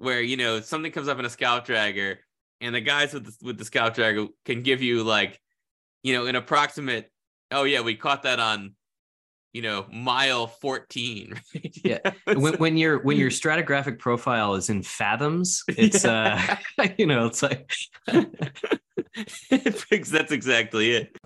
where you know something comes up in a scalp dragger, and the guys with the, with the scalp dragger can give you like, you know, an approximate. Oh yeah, we caught that on, you know, mile fourteen. Right? Yeah. when, when your when your stratigraphic profile is in fathoms, it's uh you know, it's like that's exactly it.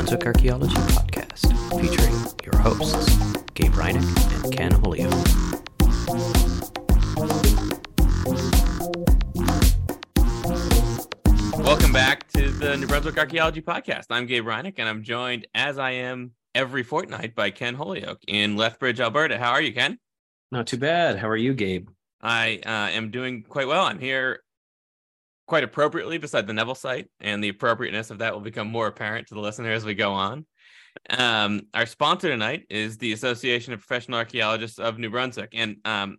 Brunswick Archaeology Podcast, featuring your hosts, Gabe Hrynick and Ken Holyoke. Welcome back to the New Brunswick Archaeology Podcast. I'm Gabe Hrynick, and I'm joined, as I am every fortnight, by Ken Holyoke in Lethbridge, Alberta. How are you, Ken? Not too bad. How are you, Gabe? I uh, am doing quite well. I'm here quite appropriately beside the Neville site, and the appropriateness of that will become more apparent to the listener as we go on. Um, our sponsor tonight is the Association of Professional Archaeologists of New Brunswick. And um,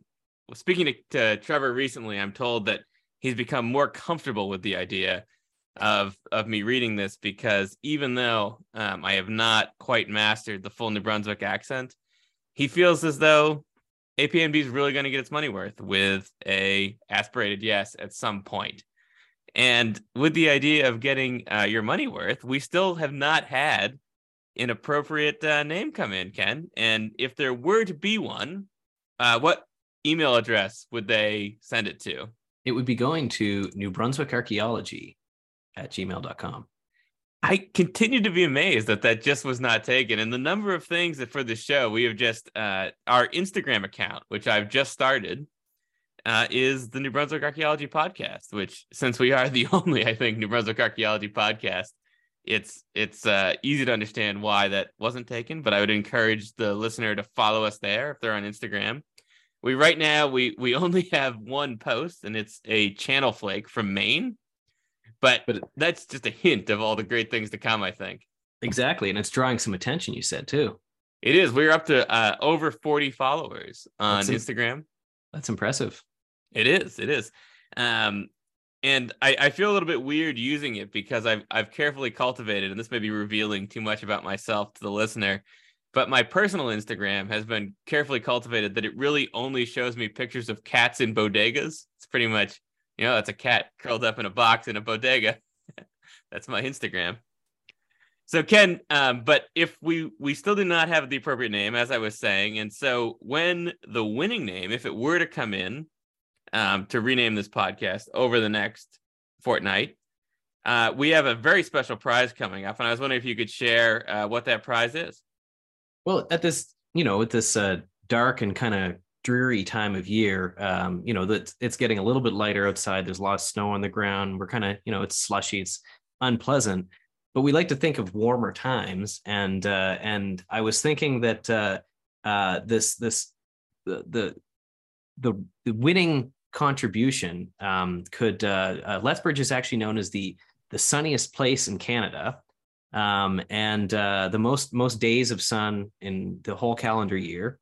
speaking to, to Trevor recently, I'm told that he's become more comfortable with the idea of of me reading this because even though um, I have not quite mastered the full New Brunswick accent, he feels as though APNB is really going to get its money worth with a aspirated yes at some point. And with the idea of getting uh, your money worth, we still have not had an appropriate uh, name come in, Ken. And if there were to be one, uh, what email address would they send it to? It would be going to New Brunswick Archaeology at gmail.com. I continue to be amazed that that just was not taken. And the number of things that for the show, we have just uh, our Instagram account, which I've just started, uh, is the New Brunswick Archaeology Podcast, which since we are the only, I think, New Brunswick Archaeology podcast, it's it's uh, easy to understand why that wasn't taken. But I would encourage the listener to follow us there if they're on Instagram. We right now we we only have one post, and it's a channel flake from Maine. But, but that's just a hint of all the great things to come, I think. Exactly. And it's drawing some attention, you said too. It is. We're up to uh, over 40 followers on that's Instagram. That's impressive. It is. It is. Um, and I, I feel a little bit weird using it because I've I've carefully cultivated, and this may be revealing too much about myself to the listener, but my personal Instagram has been carefully cultivated that it really only shows me pictures of cats in bodegas. It's pretty much, you know, that's a cat curled up in a box in a bodega. that's my Instagram. So Ken, um, but if we we still do not have the appropriate name, as I was saying, and so when the winning name, if it were to come in, um, to rename this podcast over the next fortnight. Uh, we have a very special prize coming up, and I was wondering if you could share uh, what that prize is. Well, at this, you know, at this uh, dark and kind of dreary time of year, um, you know, that it's getting a little bit lighter outside. There's a lot of snow on the ground. We're kind of, you know, it's slushy. It's unpleasant, but we like to think of warmer times. And uh, and I was thinking that uh, uh, this this the the the, the winning contribution um, could uh, uh, Lethbridge is actually known as the the sunniest place in Canada, um, and uh, the most most days of sun in the whole calendar year.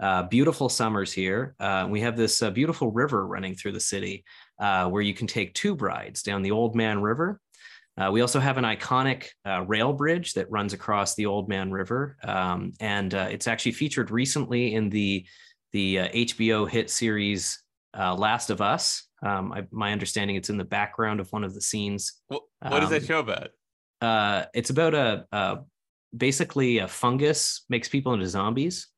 Uh, beautiful summers here. Uh, we have this uh, beautiful river running through the city, where you can take tube rides down the Old Man River. we also have an iconic rail bridge that runs across the Old Man River, um, and it's actually featured recently in the the HBO hit series uh, Last of Us. Um, I, my understanding, it's in the background of one of the scenes. What, what um, that show about? Uh, it's about a, a, basically a fungus makes people into zombies.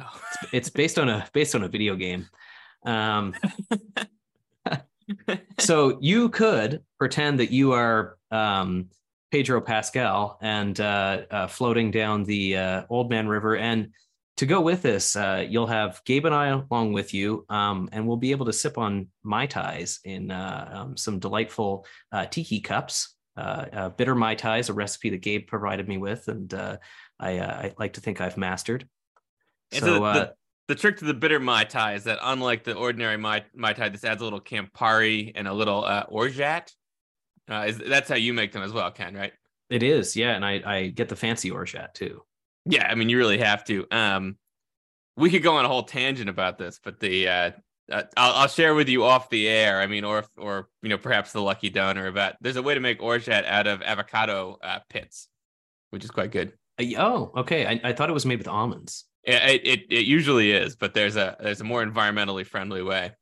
Oh. It's, it's, based on a based on a video game. Um, so you could pretend that you are um, Pedro Pascal and uh, uh, floating down the uh, Old Man River and to go with this, uh, you'll have Gabe and I along with you, um, and we'll be able to sip on mai tais in uh, um, some delightful uh, tiki cups. Uh, uh, bitter mai tais, a recipe that Gabe provided me with, and uh, I, I, like to think I've mastered. And so, the, the, the, trick to the bitter mai tai is that unlike the ordinary mai, mai tai, this adds a little Campari and a little orgeat. is that's how you make them as well, Ken? Right? It is, yeah, and I, I get the fancy orgeat too. Yeah, I mean, you really have to. Um, we could go on a whole tangent about this, but the uh, uh, I'll, I'll share with you off the air. I mean, or or you know, perhaps the lucky donor about. There's a way to make orgeat out of avocado uh, pits, which is quite good. Uh, oh, okay. I, I thought it was made with almonds. Yeah, it, it it usually is, but there's a there's a more environmentally friendly way.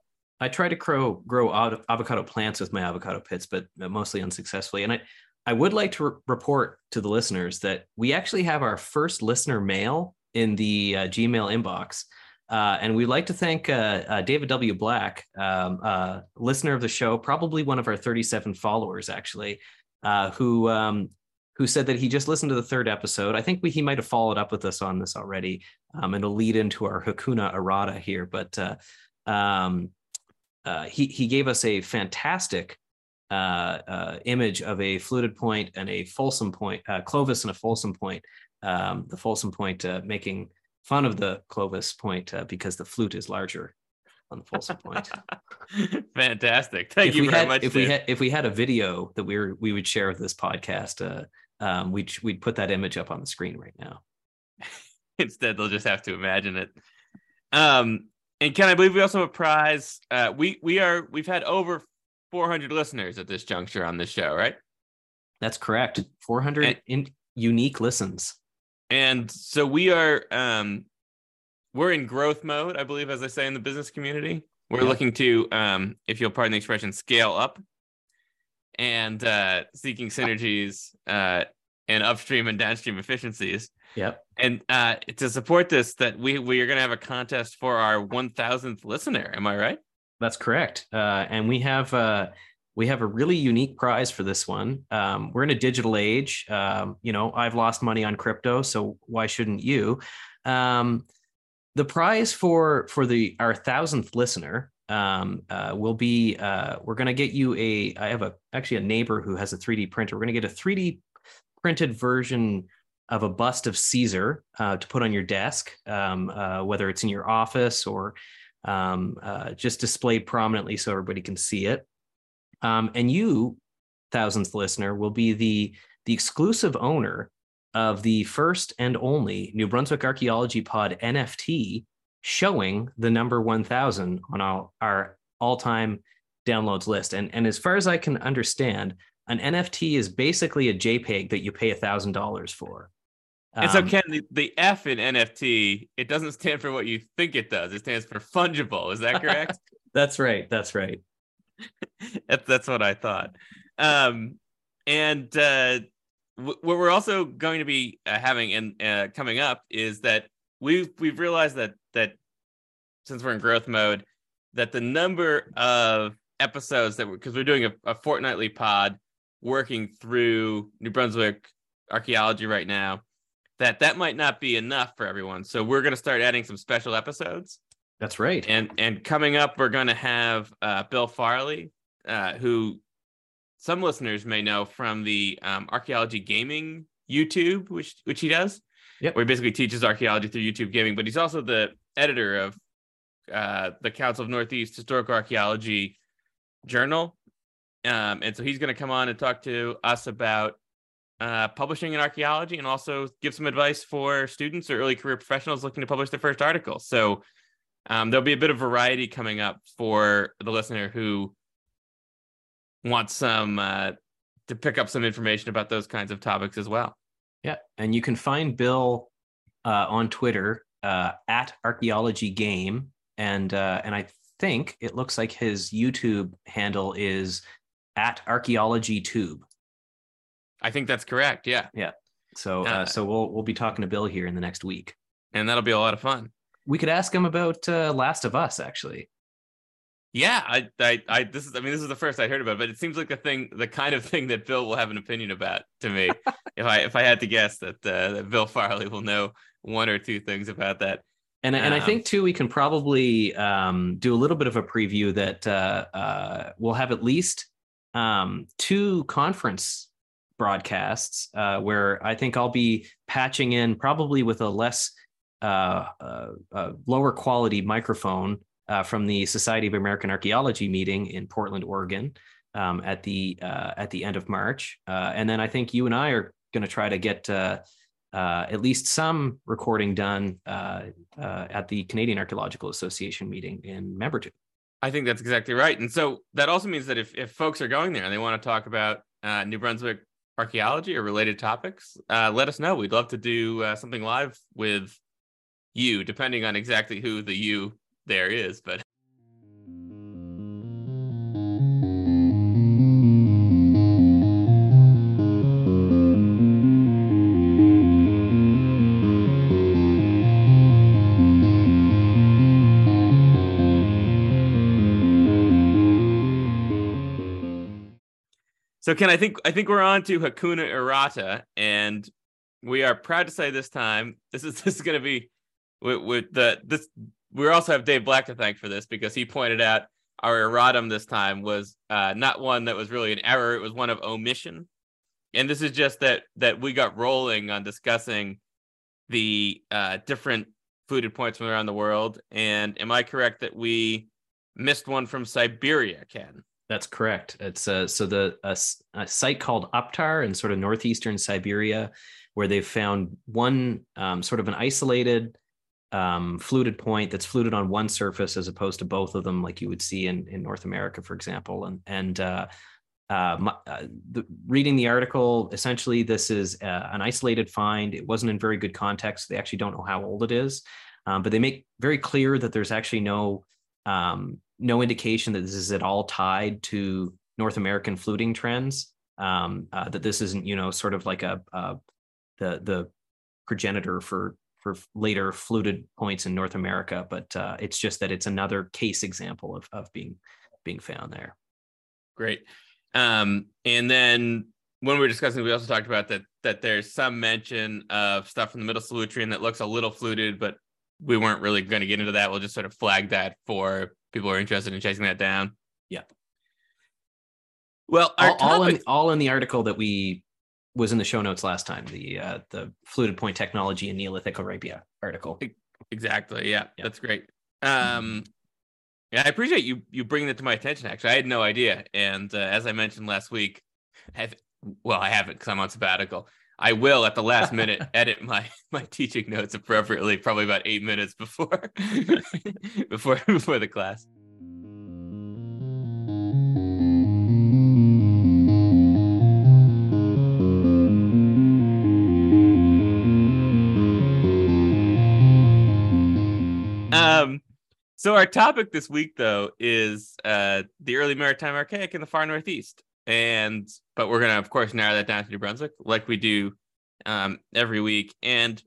I try to grow grow avocado plants with my avocado pits, but mostly unsuccessfully. And I I would like to re- report to the listeners that we actually have our first listener mail in the uh, Gmail inbox. Uh, and we'd like to thank uh, uh David W. Black, um, uh, listener of the show, probably one of our 37 followers, actually, uh, who um, who said that he just listened to the third episode. I think we, he might have followed up with us on this already, um, and it'll lead into our Hakuna errata here. But um, he he gave us a fantastic image of a fluted point and a Folsom point, uh, Clovis and a Folsom point. Um, the Folsom point uh, making fun of the Clovis point uh, because the flute is larger on the Folsom point. Fantastic! Thank if you very had, much. If we had if we had a video that we were we would share with this podcast, uh, um, we'd we'd put that image up on the screen right now. Instead, they'll just have to imagine it. Um, and can I believe we also have a prize? Uh, we we are we've had over 400 listeners at this juncture on this show, right? That's correct. 400 and, in unique listens. And so we are um we're in growth mode, I believe as I say in the business community. We're yeah. looking to um if you'll pardon the expression scale up and uh seeking synergies uh and upstream and downstream efficiencies. Yep. And uh to support this that we we are going to have a contest for our 1000th listener, am I right? That's correct. Uh, and we have uh, we have a really unique prize for this one. Um, we're in a digital age. Um, you know, I've lost money on crypto, so why shouldn't you? Um, the prize for for the our thousandth listener um, uh, will be uh, we're going to get you a. I have a actually a neighbor who has a 3D printer. We're going to get a 3D printed version of a bust of Caesar uh, to put on your desk, um, uh, whether it's in your office or um, uh, just displayed prominently so everybody can see it. Um, and you, thousandth listener, will be the the exclusive owner of the first and only New Brunswick Archaeology Pod NFT showing the number 1000 on our, our all-time downloads list. And, and as far as I can understand, an NFT is basically a JPEG that you pay $1,000 for. And so, um, Ken, the, the F in NFT, it doesn't stand for what you think it does. It stands for fungible. Is that correct? that's right. That's right. that's, that's what I thought. Um, and uh, w- what we're also going to be uh, having and uh, coming up is that we've we've realized that that since we're in growth mode, that the number of episodes that because we're, because we're, doing a, a fortnightly pod working through New Brunswick archaeology right now that that might not be enough for everyone. So we're going to start adding some special episodes. That's right. And and coming up, we're going to have uh, Bill Farley, uh, who some listeners may know from the um, archaeology gaming YouTube, which which he does. Yep. Where he basically teaches archaeology through YouTube gaming, but he's also the editor of uh, the Council of Northeast Historical Archaeology Journal. Um, and so he's going to come on and talk to us about uh, publishing in archaeology and also give some advice for students or early career professionals looking to publish their first article. So um, there'll be a bit of variety coming up for the listener who wants some uh, to pick up some information about those kinds of topics as well. Yeah, and you can find Bill uh, on Twitter uh, at Archaeology Game, and uh, and I think it looks like his YouTube handle is at Archaeology Tube. I think that's correct. Yeah. Yeah. So, uh, uh, so we'll we'll be talking to Bill here in the next week, and that'll be a lot of fun. We could ask him about uh, Last of Us, actually. Yeah, I, I, I, this is, I mean, this is the first I heard about, it, but it seems like the thing, the kind of thing that Bill will have an opinion about to me. if I, if I had to guess that, uh, that Bill Farley will know one or two things about that. And, um, and I um, think too, we can probably um, do a little bit of a preview that uh, uh, we'll have at least um, two conference broadcasts uh, where I think I'll be patching in probably with a less uh, uh, uh lower quality microphone uh, from the Society of American Archaeology meeting in Portland, Oregon, um, at the uh, at the end of March, and then I think you and I are going to try to get. at least some recording done at the Canadian Archaeological Association meeting in Membertou. I think that's exactly right. And so that also means that if, if folks are going there and they want to talk about uh, New Brunswick archaeology or related topics, uh, let us know. We'd love to do uh, something live with you, depending on exactly who the you there is. But So Ken, I think I think we're on to Hakuna Errata, and we are proud to say this time this is this is going to be with, with, the this. We also have Dave Black to thank for this because he pointed out our erratum this time was uh, not one that was really an error; it was one of omission. And this is just that that we got rolling on discussing the uh, different fluted points from around the world. And am I correct that we missed one from Siberia, Ken? That's correct. It's uh, so the a, site called Uptar in sort of northeastern Siberia, where they've found one um, sort of an isolated um, fluted point that's fluted on one surface as opposed to both of them, like you would see in, in North America, for example. And and uh, uh, my, uh, the, reading the article, essentially, this is uh, an isolated find. It wasn't in very good context. They actually don't know how old it is, um, but they make very clear that there's actually no um, no indication that this is at all tied to North American fluting trends. Um, uh, that this isn't, you know, sort of like a, a the the progenitor for for later fluted points in North America, but uh, it's just that it's another case example of of being being found there. Great. Um, and then when we were discussing, we also talked about that that there's some mention of stuff from the Middle Solutrean that looks a little fluted, but we weren't really going to get into that. We'll just sort of flag that for people are interested in chasing that down. Yeah. Well, all, all, in, all in the article that we was in the show notes last time, the uh, the fluted point technology in Neolithic Arabia article. Exactly. Yeah, yeah. that's great. Um, yeah, I appreciate you you bringing that to my attention. Actually, I had no idea, and uh, as I mentioned last week, have well, I haven't because I'm on sabbatical. I will at the last minute edit my my teaching notes appropriately, probably about eight minutes before before before the class. Um, so our topic this week, though, is uh, the early maritime archaic in the far northeast and but we're gonna of course narrow that down to New Brunswick like we do um, every week. And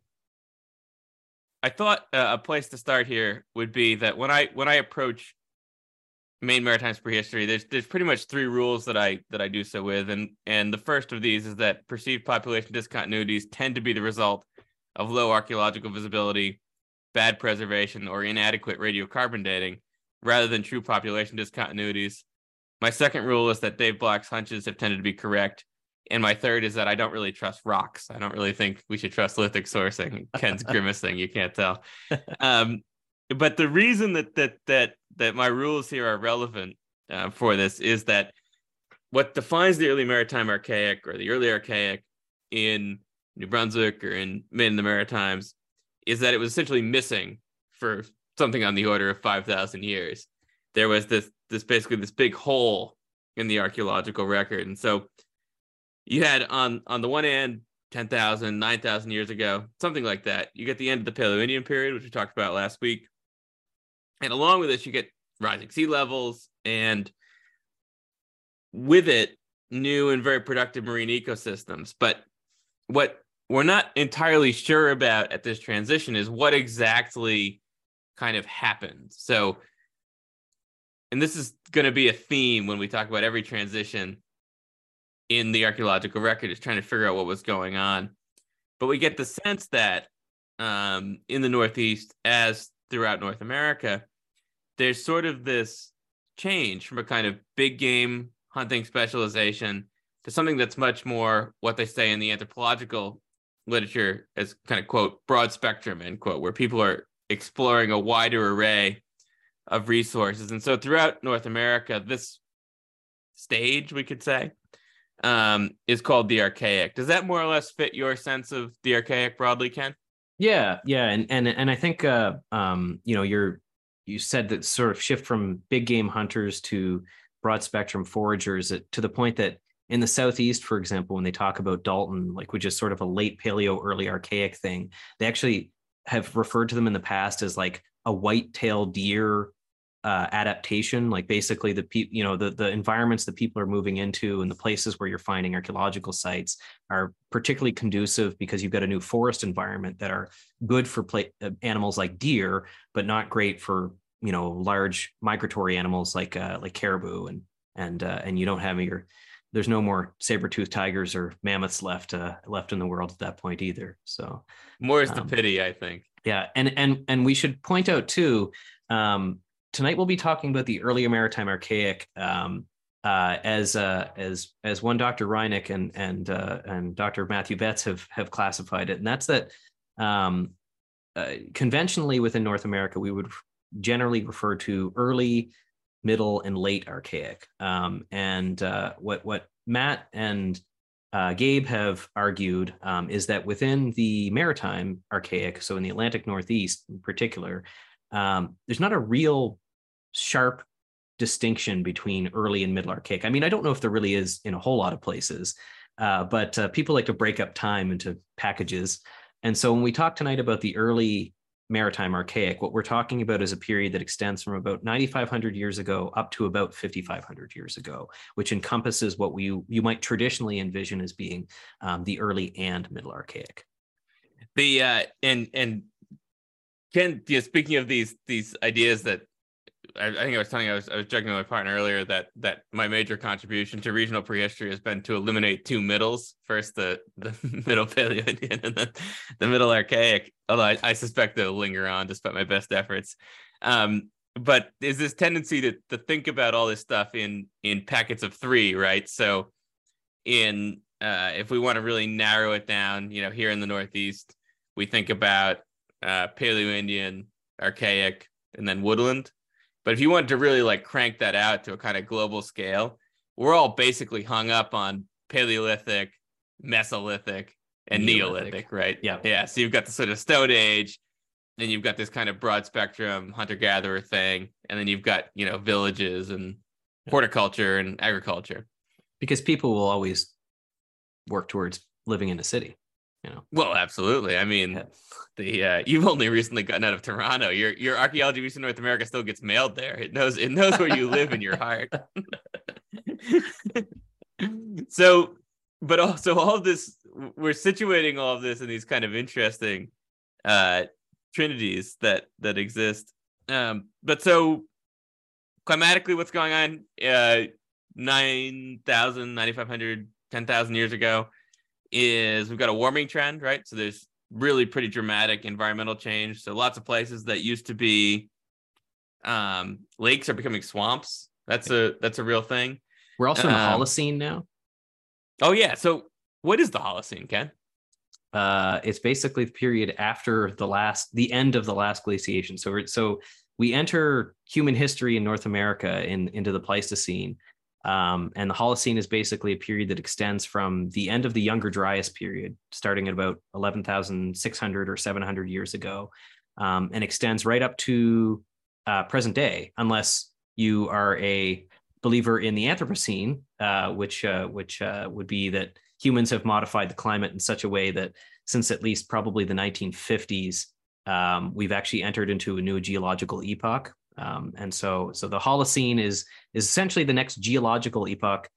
I thought uh, a place to start here would be that when I when I approach Maine Maritimes prehistory, there's there's pretty much three rules that I that I do so with, and and the first of these is that perceived population discontinuities tend to be the result of low archaeological visibility, bad preservation, or inadequate radiocarbon dating, rather than true population discontinuities my second rule is that Dave Black's hunches have tended to be correct. And my third is that I don't really trust rocks. I don't really think we should trust lithic sourcing. Ken's grimacing, you can't tell. Um, but the reason that that that that my rules here are relevant uh, for this is that what defines the early maritime archaic or the early archaic in New Brunswick or in Maine and the Maritimes is that it was essentially missing for something on the order of 5,000 years. There was this this basically this big hole in the archaeological record. And so you had on on the one hand 10,000, 9,000 years ago, something like that. You get the end of the Paleo-Indian period, which we talked about last week. And along with this, you get rising sea levels and with it, new and very productive marine ecosystems. But what we're not entirely sure about at this transition is what exactly kind of happened. So and this is going to be a theme when we talk about every transition in the archaeological record is trying to figure out what was going on. But we get the sense that um, in the northeast as throughout north america there's sort of this change from a kind of big game hunting specialization to something that's much more what they say in the anthropological literature as kind of quote broad spectrum end quote where people are exploring a wider array of resources. And so throughout North America, this stage, we could say, um, is called the archaic. Does that more or less fit your sense of the archaic broadly, Ken? Yeah, yeah, and and and I think uh, um, you know you're you said that sort of shift from big game hunters to broad spectrum foragers to the point that in the southeast for example when they talk about dalton like which is sort of a late paleo early archaic thing they actually have referred to them in the past as like a white-tailed deer uh, adaptation like basically the pe- you know the the environments that people are moving into and the places where you're finding archaeological sites are particularly conducive because you've got a new forest environment that are good for play, uh, animals like deer but not great for you know large migratory animals like uh, like caribou and and uh, and you don't have your there's no more saber-toothed tigers or mammoths left uh, left in the world at that point either. So more is the um, pity i think. yeah and and and we should point out too um, tonight we'll be talking about the earlier maritime archaic um, uh, as uh, as as one Dr. Hrynick and and uh, and Dr. Matthew Betts have have classified it, and that's that um, uh, conventionally within North America we would generally refer to early, middle, and late archaic. Um, and uh, what what Matt and uh, Gabe have argued um, is that within the maritime archaic, so in the Atlantic Northeast in particular, um, there's not a real sharp distinction between early and middle archaic. I mean, I don't know if there really is in a whole lot of places, uh, but uh, people like to break up time into packages. And so when we talk tonight about the early maritime archaic, what we're talking about is a period that extends from about 9,500 years ago up to about 5,500 years ago, which encompasses what we you might traditionally envision as being um, the early and middle archaic. The uh, and and Ken, you know, speaking of these these ideas that I, I, think I was telling you, I was, I was joking with my partner earlier that that my major contribution to regional prehistory has been to eliminate two middles. First, the the middle Paleo Indian, and then the middle Archaic. Although I, I suspect they'll linger on despite my best efforts. Um, but is this tendency to to think about all this stuff in in packets of three, right? So, in uh, if we want to really narrow it down, you know, here in the Northeast, we think about uh, Paleo Indian, Archaic, and then Woodland but if you wanted to really like crank that out to a kind of global scale, we're all basically hung up on Paleolithic, Mesolithic, and Neolithic, Neolithic right? Yeah. Yeah. So you've got the sort of Stone Age, and you've got this kind of broad spectrum hunter gatherer thing, and then you've got, you know, villages and horticulture and agriculture. Because people will always work towards living in a city you know. Well, absolutely. I mean, the uh, you've only recently gotten out of Toronto. Your your archaeology of North America still gets mailed there. It knows it knows where you live in your heart. so, but also all of this, we're situating all of this in these kind of interesting uh trinities that that exist. Um, but so climatically, what's going on? Uh, 9,000, 9,500, 10,000 years ago is we've got a warming trend, right? So there's really pretty dramatic environmental change. So lots of places that used to be um, lakes are becoming swamps. That's a that's a real thing. We're also in the um, Holocene now. Oh yeah. So what is the Holocene, Ken? Uh, it's basically the period after the last the end of the last glaciation. So so we enter human history in North America in into the Pleistocene um, and the Holocene is basically a period that extends from the end of the Younger Dryas period, starting at about 11,600 or 700 years ago, um, and extends right up to uh, present day, unless you are a believer in the Anthropocene, uh, which uh, which uh, would be that humans have modified the climate in such a way that since at least probably the 1950s, um, we've actually entered into a new geological epoch um, and so, so the Holocene is is essentially the next geological epoch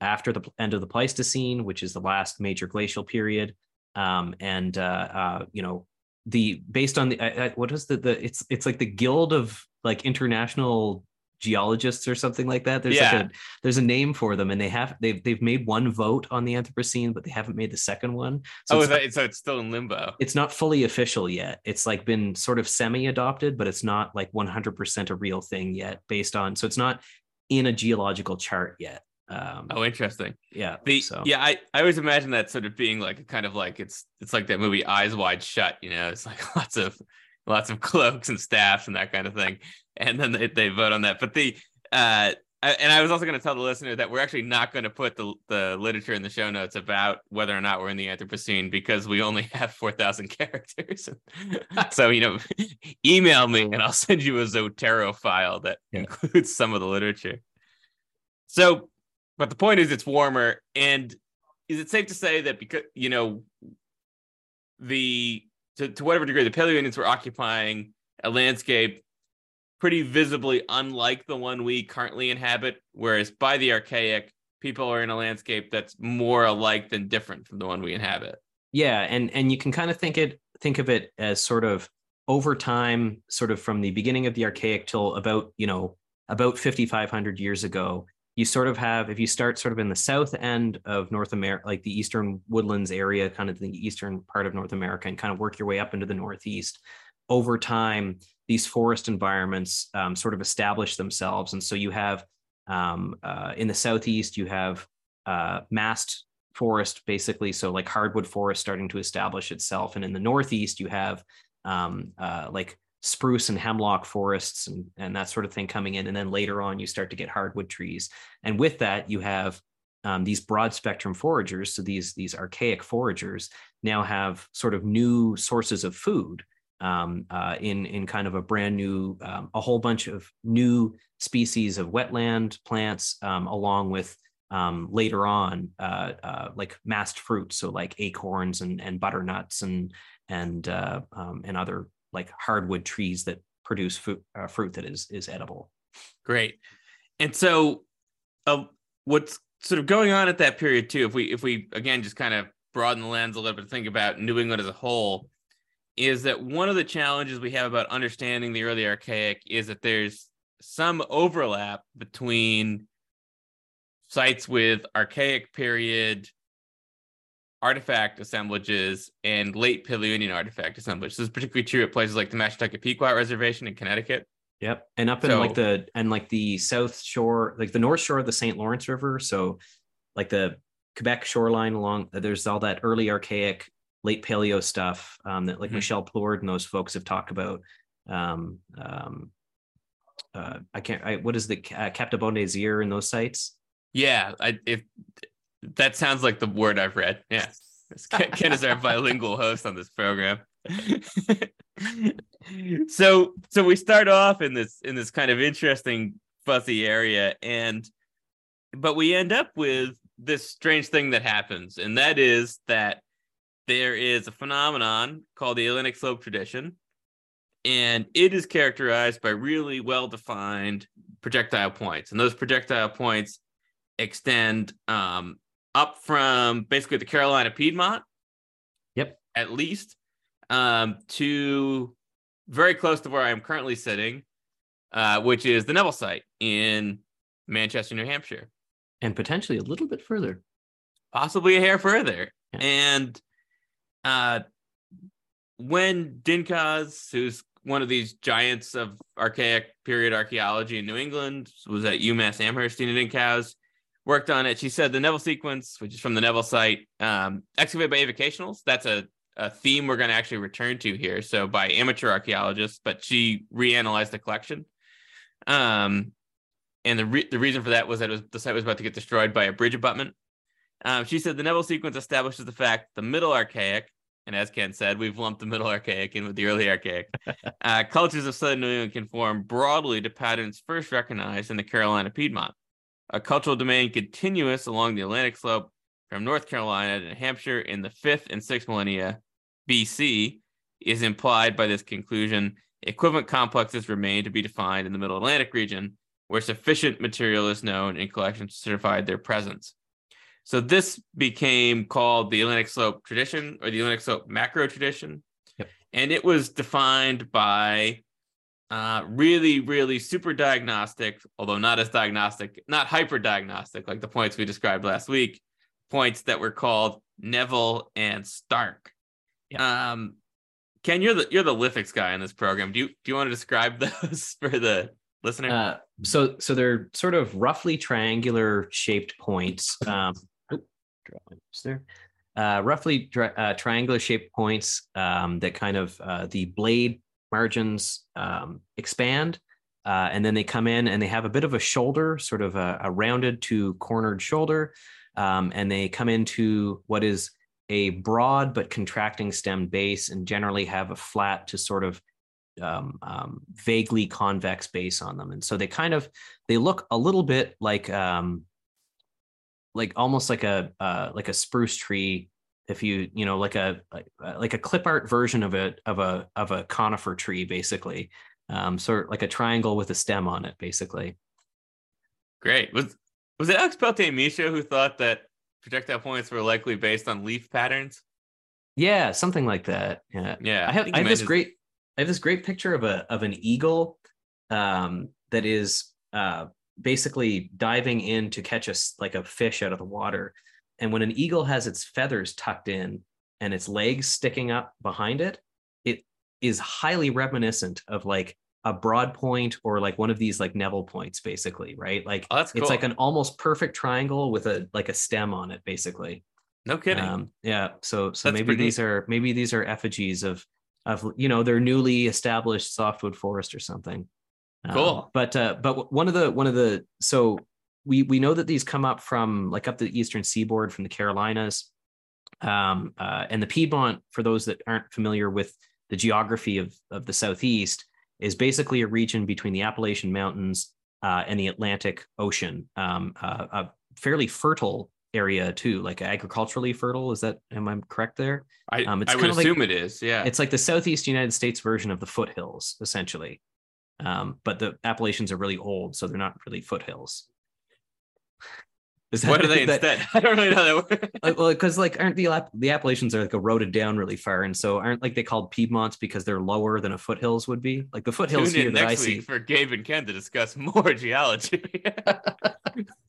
after the end of the Pleistocene, which is the last major glacial period. Um, and uh, uh, you know, the based on the uh, what is the the it's it's like the Guild of like international geologists or something like that. There's yeah. like a there's a name for them, and they have they've they've made one vote on the Anthropocene, but they haven't made the second one. So oh, it's, that, so it's still in limbo. It's not fully official yet. It's like been sort of semi-adopted, but it's not like 100% a real thing yet. Based on so it's not in a geological chart yet. Um, oh, interesting. Yeah. The, so. Yeah, I, I always imagine that sort of being like a kind of like it's it's like that movie Eyes Wide Shut. You know, it's like lots of lots of cloaks and staffs and that kind of thing and then they, they vote on that. But the uh, and I was also going to tell the listener that we're actually not going to put the, the literature in the show notes about whether or not we're in the Anthropocene because we only have 4,000 characters. so, you know, email me and I'll send you a Zotero file that yeah. includes some of the literature. So, but the point is it's warmer. And is it safe to say that because, you know, the, to, to whatever degree the Paleo were occupying a landscape pretty visibly unlike the one we currently inhabit. Whereas by the archaic, people are in a landscape that's more alike than different from the one we inhabit. Yeah, and and you can kind of think it think of it as sort of over time, sort of from the beginning of the archaic till about you know about 5,500 years ago. You sort of have, if you start sort of in the south end of North America, like the eastern woodlands area, kind of the eastern part of North America, and kind of work your way up into the northeast, over time, these forest environments um, sort of establish themselves. And so you have um, uh, in the southeast, you have uh, mast forest, basically. So like hardwood forest starting to establish itself. And in the northeast, you have um, uh, like spruce and hemlock forests and, and that sort of thing coming in. And then later on, you start to get hardwood trees. And with that, you have um, these broad spectrum foragers. So these, these archaic foragers now have sort of new sources of food um, uh, in in kind of a brand new, um, a whole bunch of new species of wetland plants, um, along with um, later on uh, uh, like mast fruits, so like acorns and and butternuts and and uh, um, and other like hardwood trees that produce fruit, uh, fruit that is is edible. Great, and so uh, what's sort of going on at that period too? If we if we again just kind of broaden the lens a little bit, think about New England as a whole is that one of the challenges we have about understanding the early archaic is that there's some overlap between sites with archaic period artifact assemblages and late Paleogene artifact assemblages. This is particularly true at places like the Mashantucket Pequot Reservation in Connecticut. Yep, and up in so, like the and like the south shore, like the north shore of the St. Lawrence River. So, like the Quebec shoreline along, there's all that early archaic late paleo stuff um, that like mm-hmm. Michel Plourde and those folks have talked about. Um, um, uh, I can't. I, what is the uh, Cap-de-Bon-Désir in those sites? Yeah, I, if that sounds like the word I've read. Yeah, Ken, Ken is our bilingual host on this program. so, so we start off in this in this kind of interesting fuzzy area, and but we end up with this strange thing that happens, and that is that there is a phenomenon called the Atlantic slope tradition, and it is characterized by really well defined projectile points. And those projectile points extend um, up from basically the Carolina Piedmont. Yep. At least um, to very close to where I am currently sitting, uh, which is the Neville site in Manchester, New Hampshire. And potentially a little bit further. Possibly a hair further. Yeah. And uh, when Dincauze, who's one of these giants of archaic period archaeology in New England, was at UMass Amherst, Dena Dincauze, worked on it. She said the Neville sequence, which is from the Neville site, um, excavated by avocationals. That's a, a theme we're going to actually return to here. So by amateur archaeologists, but she reanalyzed the collection. Um, and the re- the reason for that was that was, the site was about to get destroyed by a bridge abutment. Um, she said the Neville sequence establishes the fact the Middle Archaic, and as Ken said, we've lumped the Middle Archaic in with the Early Archaic. uh, cultures of Southern New England conform broadly to patterns first recognized in the Carolina Piedmont, a cultural domain continuous along the Atlantic slope from North Carolina to New Hampshire in the fifth and sixth millennia BC is implied by this conclusion. Equivalent complexes remain to be defined in the Middle Atlantic region, where sufficient material is known and collections certified their presence. So this became called the Atlantic Slope tradition or the Atlantic Slope macro tradition. Yep. And it was defined by uh, really, really super diagnostic, although not as diagnostic, not hyper diagnostic, like the points we described last week, points that were called Neville and Stark. Yep. Um, Ken, you're the you're the lithics guy in this program. Do you do you want to describe those for the listener? Uh, so so they're sort of roughly triangular shaped points. Um, there. Uh, roughly uh, triangular shaped points um, that kind of uh, the blade margins um, expand Uh, and then they come in and they have a bit of a shoulder, sort of a, a rounded to cornered shoulder. Um, and they come into what is a broad but contracting stem base and generally have a flat to sort of um, um, vaguely convex base on them. And so they kind of, they look a little bit like, um, like almost like a, uh, like a spruce tree if you you know like a like a clip art version of it of a of a conifer tree basically. Um sort of like a triangle with a stem on it basically. Great. Was was it alex peltier Misha who thought that projectile points were likely based on leaf patterns? Yeah something like that. Yeah. Yeah i have i, I have this great i have this great picture of a of an eagle um that is uh basically diving in to catch a like a fish out of the water and when an eagle has its feathers tucked in and its legs sticking up behind it, it is highly reminiscent of like a broad point or like one of these like Neville points, basically, right? Like oh, cool. it's like an almost perfect triangle with a like a stem on it, basically. No kidding. Um, yeah. So so that's maybe these neat. are maybe these are effigies of of you know their newly established softwood forest or something. Cool. Um, but uh, but one of the one of the so we we know that these come up from like up the eastern seaboard from the Carolinas, um, uh, and the Piedmont. For those that aren't familiar with the geography of of the southeast, is basically a region between the Appalachian Mountains uh, and the Atlantic Ocean. Um, uh, a fairly fertile area too, like agriculturally fertile. Is that am I correct there? I, um, it's I would assume like, it is. Yeah, it's like the southeast United States version of the foothills, essentially. Um, but the Appalachians are really old, so they're not really foothills. That, what are they that, instead? I don't really know that. Word. like, Well, because like aren't the the Appalachians are like eroded down really far, and so aren't like they called Piedmonts because they're lower than a foothills would be. Like the foothills Tune here that I see for Gabe and Ken to discuss more geology.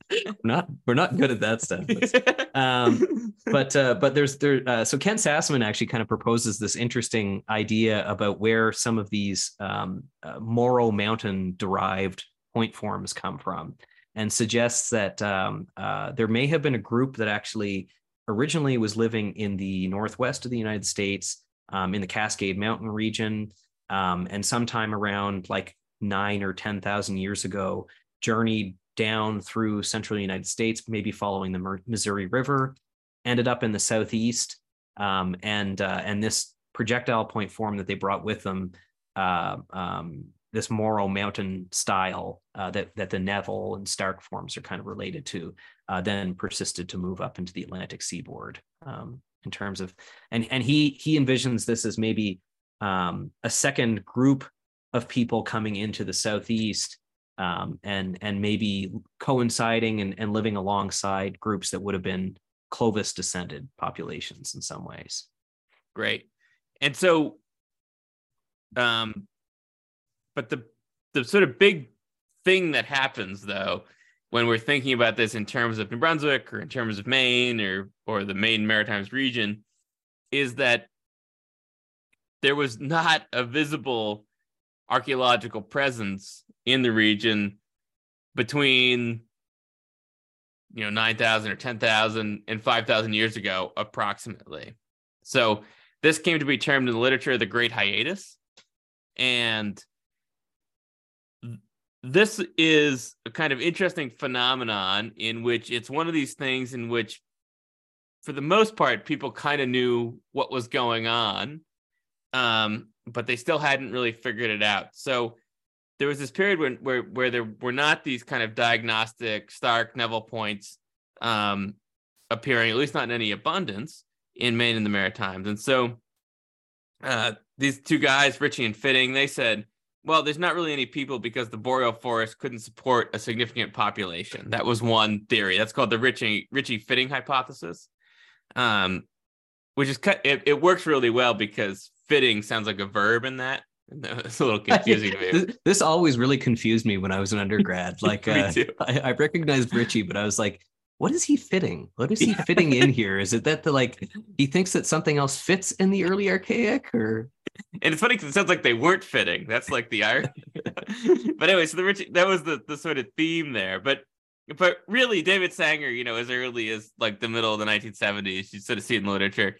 not we're not good at that stuff. But, um, but uh, but there's there uh, so Ken Sassaman actually kind of proposes this interesting idea about where some of these um, uh, Morrow Mountain derived point forms come from and suggests that um, uh, there may have been a group that actually originally was living in the northwest of the United States, um, in the Cascade Mountain region, um, and sometime around like nine or ten thousand years ago, journeyed down through central United States, maybe following the Missouri River, ended up in the southeast, um, and uh, and this projectile point form that they brought with them uh, um, this Morrow Mountain style uh, that that the Neville and Stark forms are kind of related to, uh, then persisted to move up into the Atlantic seaboard um, in terms of, and and he he envisions this as maybe um, a second group of people coming into the southeast um, and and maybe coinciding and, and living alongside groups that would have been Clovis descended populations in some ways. Great, and so um but the the sort of big thing that happens though when we're thinking about this in terms of New Brunswick or in terms of Maine or or the Maine Maritimes region is that there was not a visible archaeological presence in the region between you know 9000 or 10000 and 5000 years ago approximately. So this came to be termed in the literature the great hiatus. And this is a kind of interesting phenomenon in which it's one of these things in which for the most part people kind of knew what was going on um, but they still hadn't really figured it out. So there was this period where where there were not these kind of diagnostic stark neville points um, appearing at least not in any abundance in maine and the maritimes and so uh, these two guys ritchie and fitting they said well, there's not really any people because the boreal forest couldn't support a significant population. That was one theory. That's called the Ritchie Ritchie fitting hypothesis. Um, which is it, it works really well because fitting sounds like a verb in that. It's a little confusing to me. This, this, always really confused me when I was an undergrad. Like, uh, I, I recognized Ritchie, but I was like, what is he fitting? What is he fitting in here? Is it that the like he thinks that something else fits in the early archaic or and it's funny because it sounds like they weren't fitting. That's like the irony. but anyway, so the rich that was the the sort of theme there. But but really, David Sanger, you know, as early as like the middle of the 1970s, you sort of see it in literature.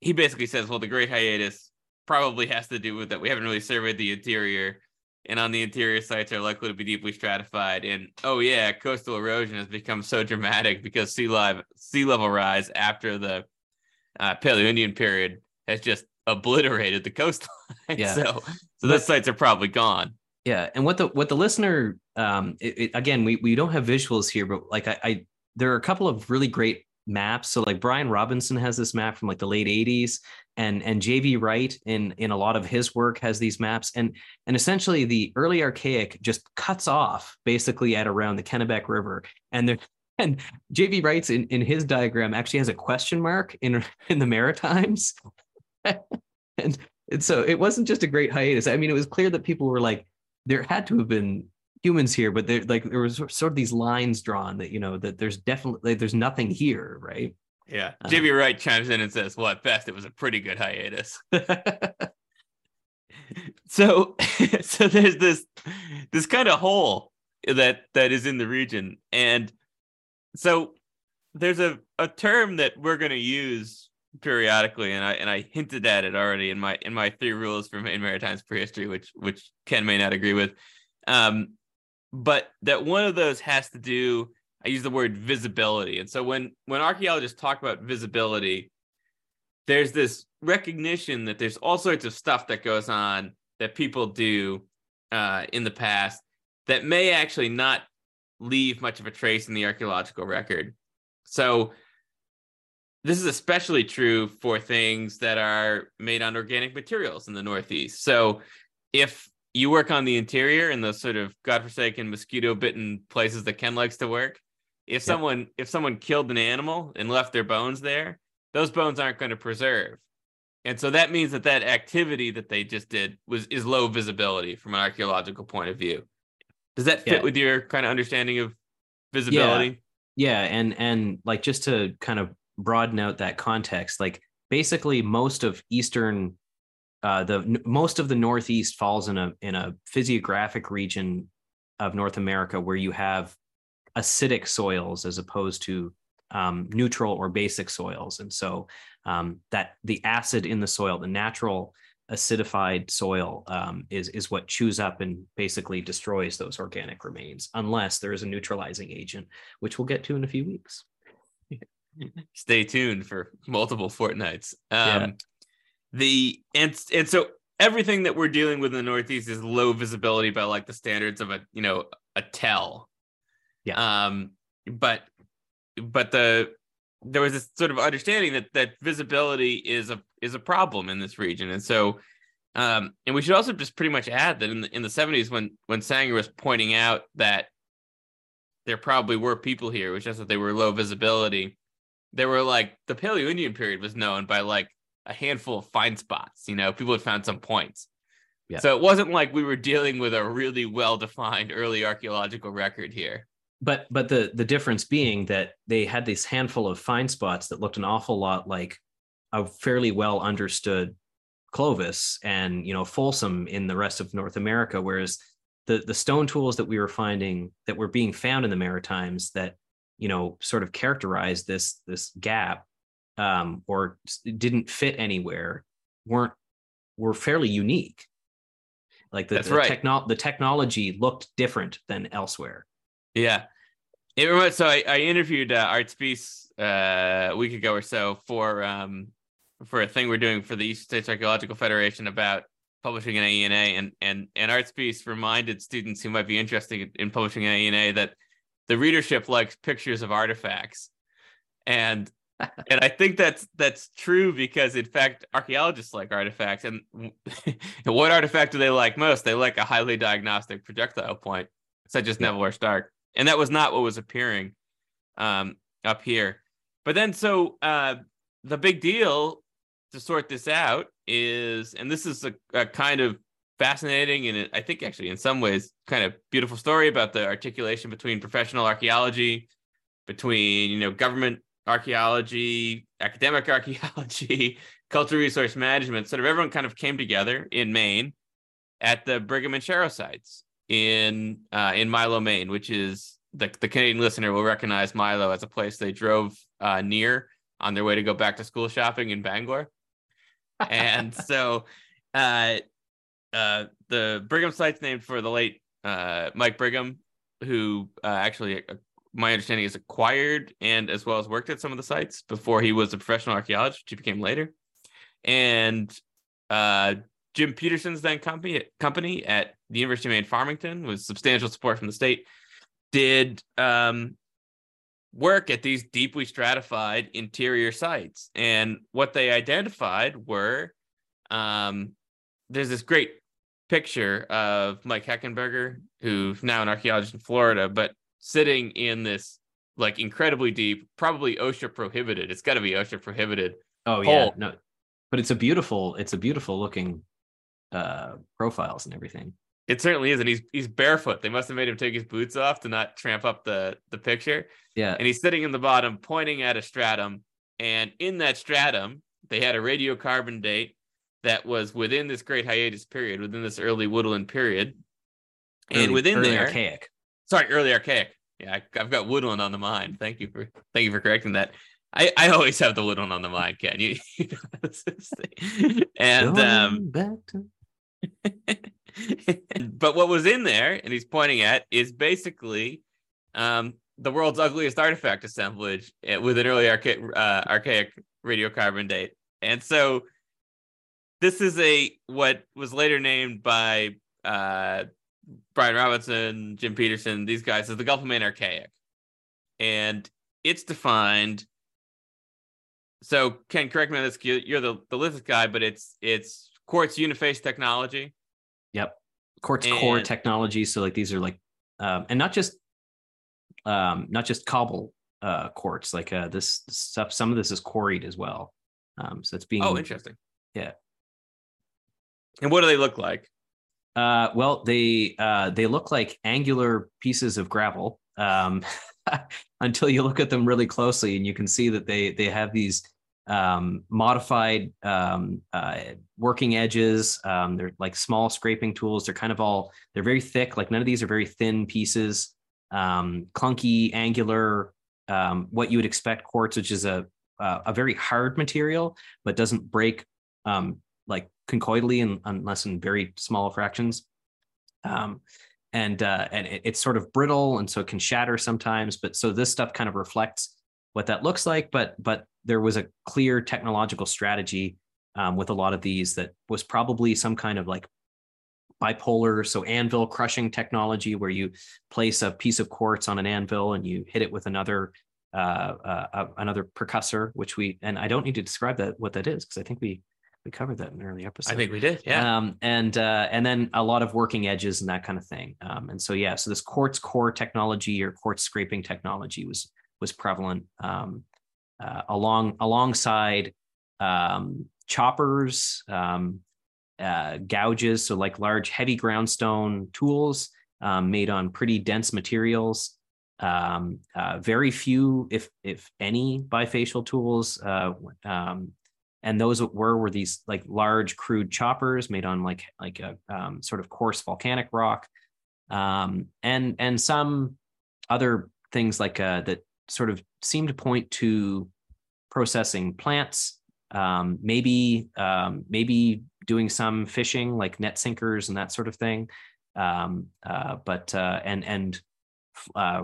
He basically says, well, the Great Hiatus probably has to do with that we haven't really surveyed the interior and on the interior sites are likely to be deeply stratified. And oh yeah, coastal erosion has become so dramatic because sea level sea level rise after the uh, Paleo-Indian period has just obliterated the coastline. Yeah. so so those sites are probably gone. Yeah, and what the what the listener um it, it, again we we don't have visuals here, but like I, I there are a couple of really great maps. So like Brian Robinson has this map from like the late 80s and and JV Wright in in a lot of his work has these maps and and essentially the early archaic just cuts off basically at around the Kennebec River and there and JV Wright's in, in his diagram actually has a question mark in in the Maritimes and, and so it wasn't just a great hiatus. I mean it was clear that people were like there had to have been humans here, but there like there was sort of these lines drawn that you know that there's definitely there's nothing here, right? Yeah. Uh, JV Wright chimes in and says, Well, at best it was a pretty good hiatus. so so there's this this kind of hole that that is in the region. And so there's a, a term that we're gonna use periodically, and I and I hinted at it already in my in my three rules for Maine Maritimes prehistory, which which Ken may not agree with. Um, but that one of those has to do i use the word visibility. And so when when archaeologists talk about visibility there's this recognition that there's all sorts of stuff that goes on that people do uh, in the past that may actually not leave much of a trace in the archaeological record. So this is especially true for things that are made on organic materials in the northeast. So if you work on the interior in those sort of godforsaken mosquito bitten places that ken likes to work if someone if someone killed an animal and left their bones there those bones aren't going to preserve and so that means that that activity that they just did was is low visibility from an archaeological point of view does that fit yeah. with your kind of understanding of visibility yeah. yeah and and like just to kind of broaden out that context like basically most of eastern uh, the most of the Northeast falls in a in a physiographic region of North America where you have acidic soils as opposed to um, neutral or basic soils, and so um, that the acid in the soil, the natural acidified soil, um, is is what chews up and basically destroys those organic remains, unless there is a neutralizing agent, which we'll get to in a few weeks. Stay tuned for multiple fortnights. Um, yeah the and and so everything that we're dealing with in the Northeast is low visibility by like the standards of a you know a tell. Yeah. Um, but but the there was this sort of understanding that that visibility is a is a problem in this region, and so um, and we should also just pretty much add that in the in the 70s when when Sanger was pointing out that there probably were people here, which just that they were low visibility. There were like the Paleo Indian period was known by like a handful of find spots. You know, people had found some points. Yeah. So it wasn't like we were dealing with a really well-defined early archaeological record here. But but the the difference being that they had this handful of fine spots that looked an awful lot like a fairly well understood Clovis and you know Folsom in the rest of North America, whereas the the stone tools that we were finding that were being found in the Maritimes that you know sort of characterized this this gap um, or didn't fit anywhere weren't were fairly unique. Like the, the, right. techno- the technology looked different than elsewhere. Yeah. It reminds, so I, I interviewed uh, Art Spiess uh, a week ago or so for um, for a thing we're doing for the East States Archaeological Federation about publishing an AENA, and and and Art Spiess reminded students who might be interested in publishing an AENA that the readership likes pictures of artifacts, and and I think that's that's true because in fact archaeologists like artifacts and what artifact do they like most? They like a highly diagnostic projectile point such as yeah. Neville or Stark. And that was not what was appearing um, up here. But then so uh, the big deal to sort this out is and this is a, a kind of fascinating and I think actually in some ways kind of beautiful story about the articulation between professional archaeology between you know government archaeology, academic archaeology, cultural resource management, sort of everyone kind of came together in Maine at the Brigham and Sharrow sites in uh, in Milo, Maine, which is the, the Canadian listener will recognize Milo as a place they drove uh, near on their way to go back to school shopping in Bangor. and so uh, uh, the Brigham site's named for the late uh, Mike Brigham, who uh, actually, my understanding, is acquired and as well as worked at some of the sites before he was a professional archaeologist, which he became later. And uh, Jim Petersen's then company company at the University of Maine Farmington with substantial support from the state did um, work at these deeply stratified interior sites, and what they identified were um, there's this great picture of Mike Heckenberger, who's now an archaeologist in Florida, but sitting in this like incredibly deep, probably OSHA prohibited. It's got to be OSHA prohibited. Oh yeah, no, but it's a beautiful, it's a beautiful looking uh profiles and everything. It certainly is, and he's he's barefoot. They must have made him take his boots off to not tramp up the the picture. Yeah, and he's sitting in the bottom, pointing at a stratum, and in that stratum, they had a radiocarbon date that was within this great hiatus period, within this early woodland period, early, and within early there, archaic. Sorry, early archaic. Yeah, I, have got woodland on the mind. Thank you for thank you for correcting that. I, I always have the woodland on the mind, Ken. You, you know, and um, but what was in there, and he's pointing at, is basically um, the world's ugliest artifact assemblage eh, with an early archaic, uh, archaic radiocarbon date. And so this is a what was later named by uh, Brian Robinson, Jim Petersen, these guys as the Gulf of Maine Archaic. And it's defined. So Ken, correct me on this. You're the, the lithic guy, but it's it's quartz uniface technology. Yep. Quartz and, core technology. So like these are like um, and not just um not just cobble uh quartz, like uh this stuff, some of this is quarried as well. Um so it's being Oh, interesting. Yeah. And what do they look like? Uh, well, they uh, they look like angular pieces of gravel um, until you look at them really closely, and you can see that they they have these um, modified um, uh, working edges. Um, they're like small scraping tools. They're kind of all they're very thick. Like none of these are very thin pieces. Um, clunky, angular. Um, what you would expect quartz, which is a a very hard material, but doesn't break um, like conchoidally in, unless in very small fractions. And uh, and it, it's sort of brittle and so it can shatter sometimes. But so this stuff kind of reflects what that looks like. But but there was a clear technological strategy um, with a lot of these that was probably some kind of like bipolar so anvil crushing technology where you place a piece of quartz on an anvil and you hit it with another uh, uh, uh another percussor which we and i don't need to describe that what that is because i think we we covered that in an early episode. I think we did, yeah. Um, and uh, and then a lot of working edges and that kind of thing. Um, and so yeah, so this quartz core technology or quartz scraping technology was was prevalent um, uh, along alongside um, choppers, um, uh, gouges, so like large heavy groundstone tools um, made on pretty dense materials. Um, uh, very few, if if any, bifacial tools. Uh, um, and those were were these like large crude choppers made on like like a sort of coarse volcanic rock and and some other things like uh, that sort of seem to point to processing plants um, maybe um, maybe doing some fishing like net sinkers and that sort of thing um, uh, but uh, and and uh,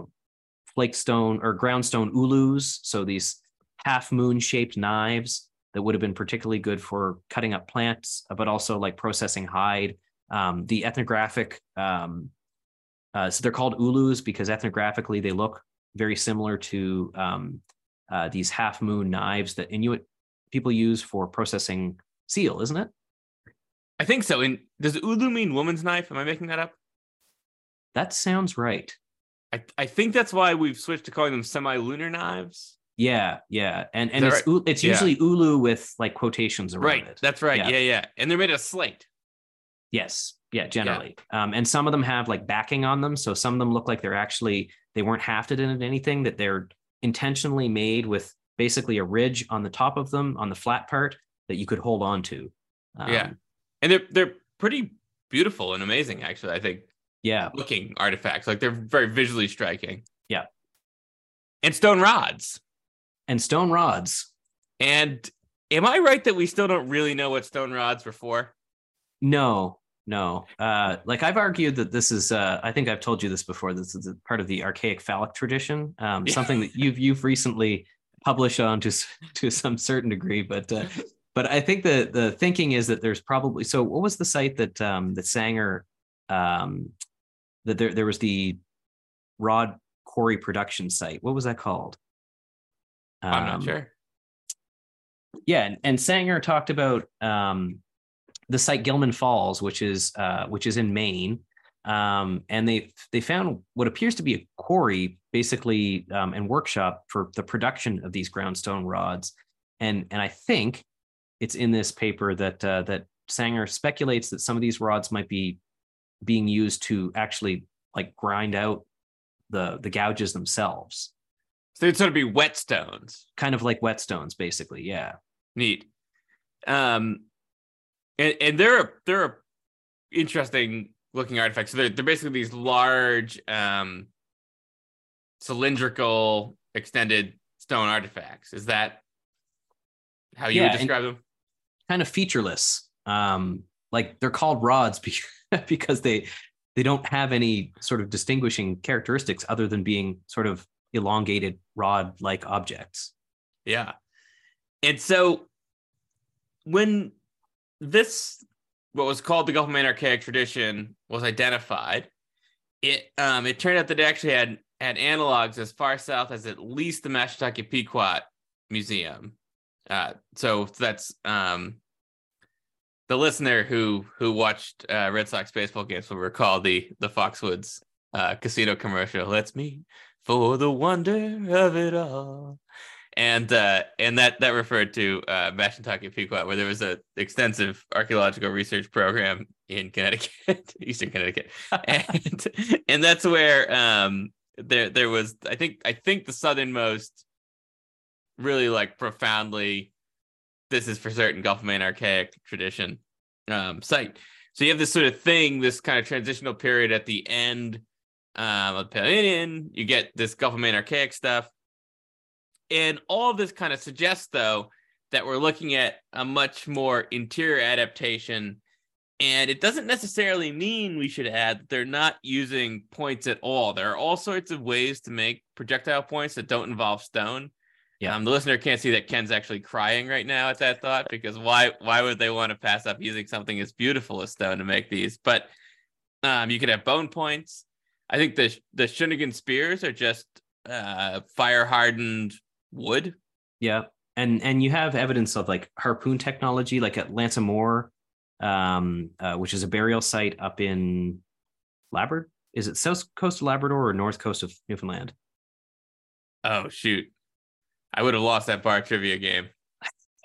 flakestone or groundstone ulus so these half moon shaped knives that would have been particularly good for cutting up plants, but also like processing hide. Um, the ethnographic, um, uh, so they're called ulus because ethnographically they look very similar to um, uh, these half moon knives that Inuit people use for processing seal, isn't it? I think so. And does ulu mean woman's knife? Am I making that up? That sounds right. I, I think that's why we've switched to calling them semi-lunar knives. Yeah, yeah, and and it's right? it's usually yeah. ulu with like quotations around right. it. That's right. Yeah. yeah, yeah, and they're made of slate. Yes, yeah, generally, yeah. Um, and some of them have like backing on them, so some of them look like they're actually they weren't hafted in anything that they're intentionally made with basically a ridge on the top of them on the flat part that you could hold on to. Um, yeah, and they're they're pretty beautiful and amazing, actually. I think. Yeah, looking artifacts like they're very visually striking. Yeah, and stone rods and stone rods. And am I right that we still don't really know what stone rods were for? No, no. Uh, like I've argued that this is. Uh, I think I've told you this before. This is a part of the archaic phallic tradition. Um, Something that you've you've recently published on to to some certain degree, but uh, but I think the the thinking is that there's probably. So what was the site that um, that Sanger um, that there there was the Rod Quarry production site. What was that called? I'm not Um, sure. yeah, and, and Sanger talked about um, the site Gilman Falls, which is uh, which is in Maine, um, and they they found what appears to be a quarry, basically, um, and workshop for the production of these groundstone rods, and and I think it's in this paper that uh, that Sanger speculates that some of these rods might be being used to actually like grind out the the gouges themselves, So it'd sort of be whetstones. kind of like whetstones, basically. Yeah. Neat. Um, and and they're they're interesting looking artifacts. So they're they're basically these large, um, cylindrical, extended stone artifacts. Is that how you Yeah, would describe them? kind of featureless. Um, like they're called rods because they they don't have any sort of distinguishing characteristics other than being sort of elongated rod-like objects. Yeah. And so when this what was called the Gulf archaic tradition was identified, it um it turned out that it actually had had analogs as far south as at least the Mashantucket Pequot Museum. Uh so that's um the listener who who watched uh, Red Sox baseball games will recall the the Foxwoods uh, casino commercial. Let's meet for the wonder of it all and uh, and that that referred to uh, Mashantucket Pequot, where there was an extensive archaeological research program in Connecticut, Eastern Connecticut, and and that's where um, there there was I think I think the southernmost really like profoundly this is for certain Gulf of Maine archaic tradition um, site. So you have this sort of thing, this kind of transitional period at the end um, of the Paleolithic. You get this Gulf of Maine archaic stuff. And all of this kind of suggests, though, that we're looking at a much more interior adaptation. And it doesn't necessarily mean we should add that they're not using points at all. There are all sorts of ways to make projectile points that don't involve stone. Yeah. Um, the listener can't see that Ken's actually crying right now at that thought because why why would they want to pass up using something as beautiful as stone to make these? But um, you could have bone points. I think the the Schöningen spears are just uh, fire hardened wood. Yeah, and and you have evidence of like harpoon technology, like at L'Anse Amour, um, uh, which is a burial site up in Labrador. Is it south coast of Labrador or north coast of Newfoundland? Oh shoot. I would have lost that bar trivia game.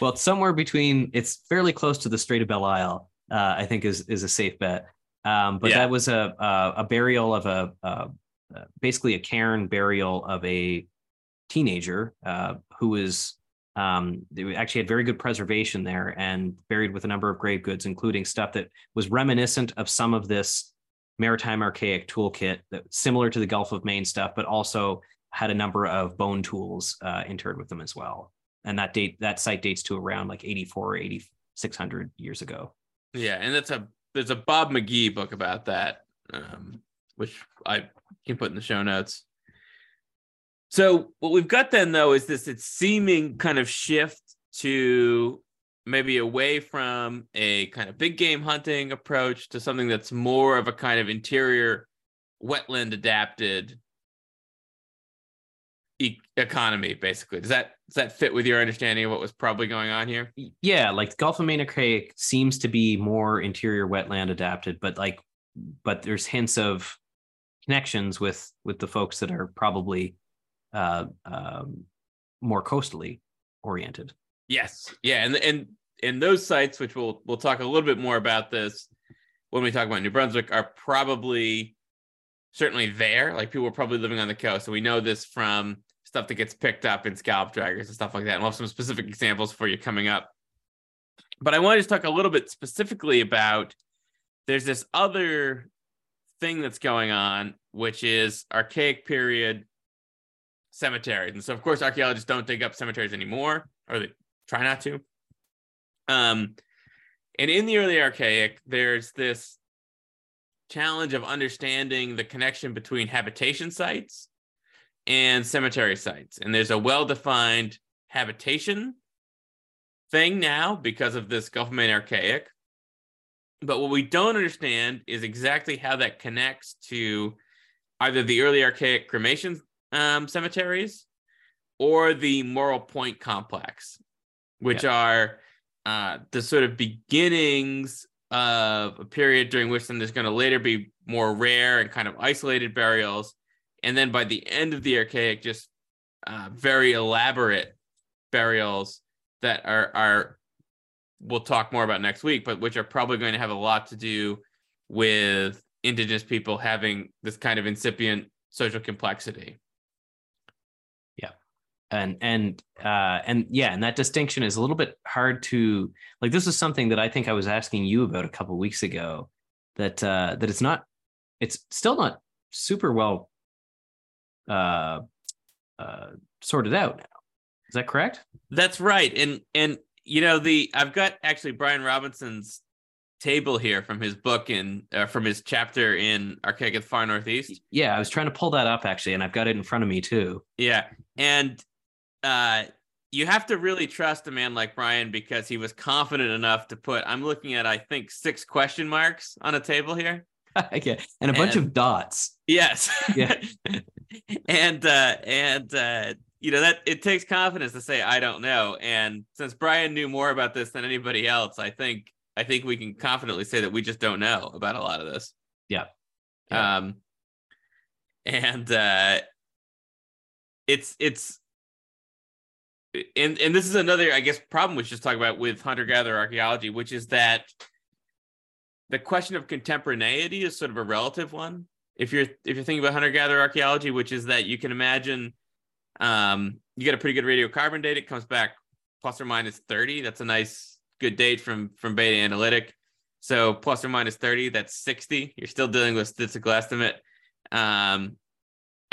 well, it's somewhere between. It's fairly close to the Strait of Belle Isle. Uh, I think is is a safe bet. Um, but Yeah. that was a a, a burial of a, uh, basically a cairn burial of a teenager uh, who was um, they actually had very good preservation there and buried with a number of grave goods, including stuff that was reminiscent of some of this maritime archaic toolkit that similar to the Gulf of Maine stuff, but also had a number of bone tools uh, interred with them as well. And that date that site dates to around like 84 or 8600 years ago. Yeah, and that's a there's a Bob McGhee book about that, um, which I can put in the show notes. So what we've got then though is this it's seeming kind of shift to maybe away from a kind of big game hunting approach to something that's more of a kind of interior wetland adapted e- economy basically. Does that does that fit with your understanding of what was probably going on here? Yeah, like Gulf of Maine archaic seems to be more interior wetland adapted, but like but there's hints of connections with with the folks that are probably uh, um, more coastally oriented. Yes. Yeah, and and and those sites, which we'll we'll talk a little bit more about this when we talk about New Brunswick, are probably certainly there. Like people are probably living on the coast. So we know this from stuff that gets picked up in scallop draggers and stuff like that. And we'll have some specific examples for you coming up. But I wanted to just talk a little bit specifically about there's this other thing that's going on, which is archaic period cemeteries. And so, of course, archaeologists don't dig up cemeteries anymore, or they try not to. Um, And in the early archaic, there's this challenge of understanding the connection between habitation sites and cemetery sites. And there's a well defined habitation thing now because of this Gulf of Maine archaic. But what we don't understand is exactly how that connects to either the early archaic cremation um, cemeteries or the Morrill Point complex, which yeah. are uh, the sort of beginnings of a period during which then there's going to later be more rare and kind of isolated burials. And then by the end of the archaic, just uh, very elaborate burials that are are we'll talk more about next week, but which are probably going to have a lot to do with indigenous people having this kind of incipient social complexity and and uh and yeah and that distinction is a little bit hard to like this is something that i think i was asking you about a couple weeks ago that uh that it's not it's still not super well uh uh sorted out now is that correct that's right and and you know the i've got actually brian robinson's table here from his book in uh, from his chapter in Archaic of the Far Northeast. Yeah, I was trying to pull that up actually, and I've got it in front of me too. Yeah, and uh, you have to really trust a man like Brian because he was confident enough to put. I'm looking at I think six question marks on a table here. yeah, and a bunch of dots. Yes. Yeah. and uh, and uh, you know that it takes confidence to say I don't know. And since Brian knew more about this than anybody else, I think I think we can confidently say that we just don't know about a lot of this. Yeah. yeah. Um and uh it's it's and and this is another I guess problem we should talk about with hunter gatherer archaeology, which is that the question of contemporaneity is sort of a relative one. If you're if you're thinking about hunter gatherer archaeology, which is that you can imagine um you get a pretty good radiocarbon date, it comes back plus or minus 30. That's a nice good date from from Beta Analytic. So plus or minus 30, that's 60. You're still dealing with statistical estimate. Um,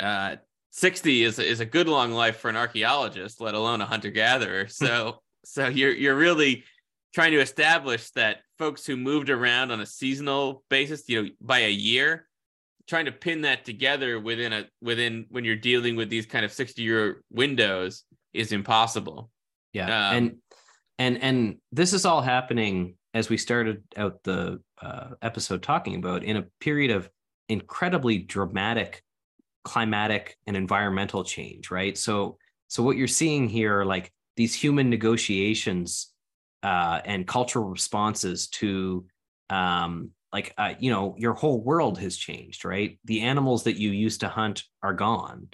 uh, 60 is is a good long life for an archaeologist, let alone a hunter gatherer. So so you're you're really trying to establish that folks who moved around on a seasonal basis, you know, by a year, trying to pin that together within a within when you're dealing with these kind of 60 year windows is impossible. Yeah. Um, and and and this is all happening as we started out the uh, episode talking about in a period of incredibly dramatic climatic and environmental change right? So so what you're seeing here are like these human negotiations uh, and cultural responses to um, like uh, you know your whole world has changed right? The animals that you used to hunt are gone.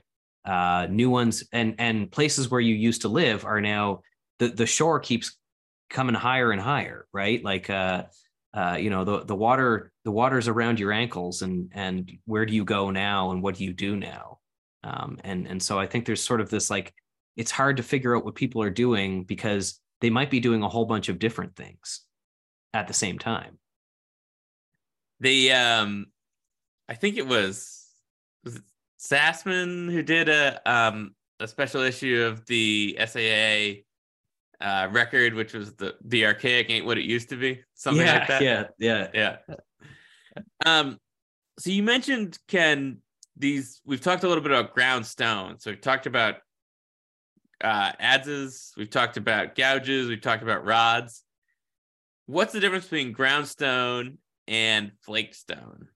Uh, new ones and and places where you used to live are now the the shore keeps coming higher and higher, right? Like uh uh, you know, the the water the water's around your ankles and and where do you go now and what do you do now? Um, and and so I think there's sort of this like it's hard to figure out what people are doing because they might be doing a whole bunch of different things at the same time. The um I think it was, was it Sassaman who did a um a special issue of the SAA uh, record, which was the the archaic ain't what it used to be, something yeah, like that. Yeah, yeah, yeah. Um, so you mentioned Ken these. We've talked a little bit about ground stone. So we've talked about uh, adzes. We've talked about gouges. We've talked about rods. What's the difference between ground stone and flake stone?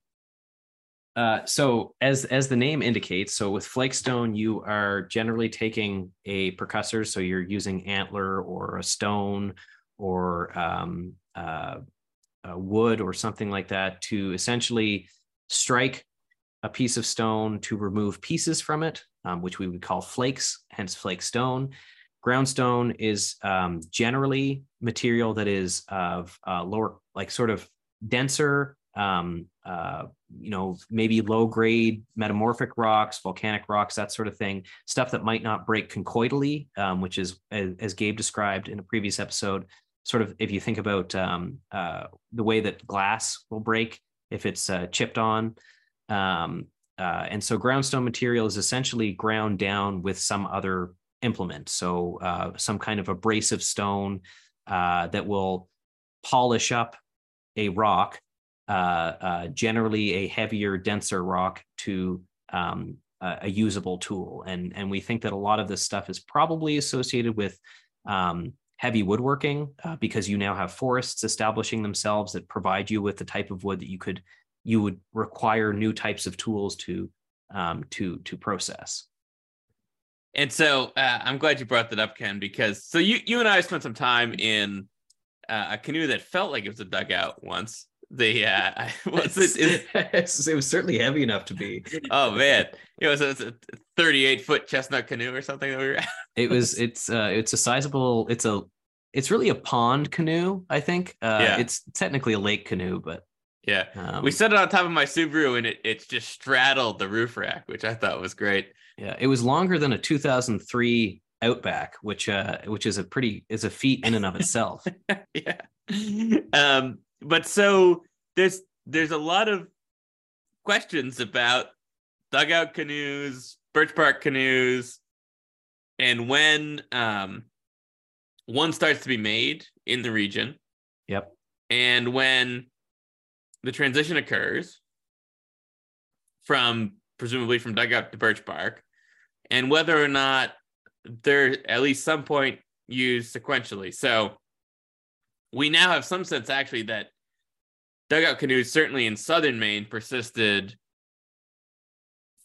Uh, so as as the name indicates, so with flakestone, you are generally taking a percussor, so you're using antler or a stone or um, uh, wood or something like that to essentially strike a piece of stone to remove pieces from it, um, which we would call flakes, hence flake stone. Groundstone is um, generally material that is of uh, lower, like sort of denser um, uh, you know, maybe low grade metamorphic rocks, volcanic rocks, that sort of thing, stuff that might not break conchoidally, um, which is, as, Gabe described in a previous episode, sort of if you think about um, uh, the way that glass will break if it's uh, chipped on. Um, uh, and so groundstone material is essentially ground down with some other implement. So uh, some kind of abrasive stone uh, that will polish up a rock, generally a heavier, denser rock, to um, a, a, usable tool. And and we think that a lot of this stuff is probably associated with um, heavy woodworking uh, because you now have forests establishing themselves that provide you with the type of wood that you could you would require new types of tools to um, to to process. And so uh, I'm glad you brought that up, Ken, because so you you and I spent some time in uh, a canoe that felt like it was a dugout once. The uh, was it, it, it was certainly heavy enough to be. Oh man, it was, it was a 38 foot chestnut canoe or something that we were. it was it's uh it's a sizable it's a it's really a pond canoe. I think. Uh, yeah. It's technically a lake canoe, but yeah, um, we set it on top of my Subaru, and it it just straddled the roof rack, which I thought was great. Yeah, it was longer than a 2003 Outback, which uh, which is a pretty is a feat in and of itself. yeah. Um, but so there's there's a lot of questions about dugout canoes, birch bark canoes, and when um one starts to be made in the region. Yep. And when the transition occurs from presumably from dugout to birch bark, and whether or not they're at least some point used sequentially. So we now have some sense actually that dugout canoes, certainly in southern Maine, persisted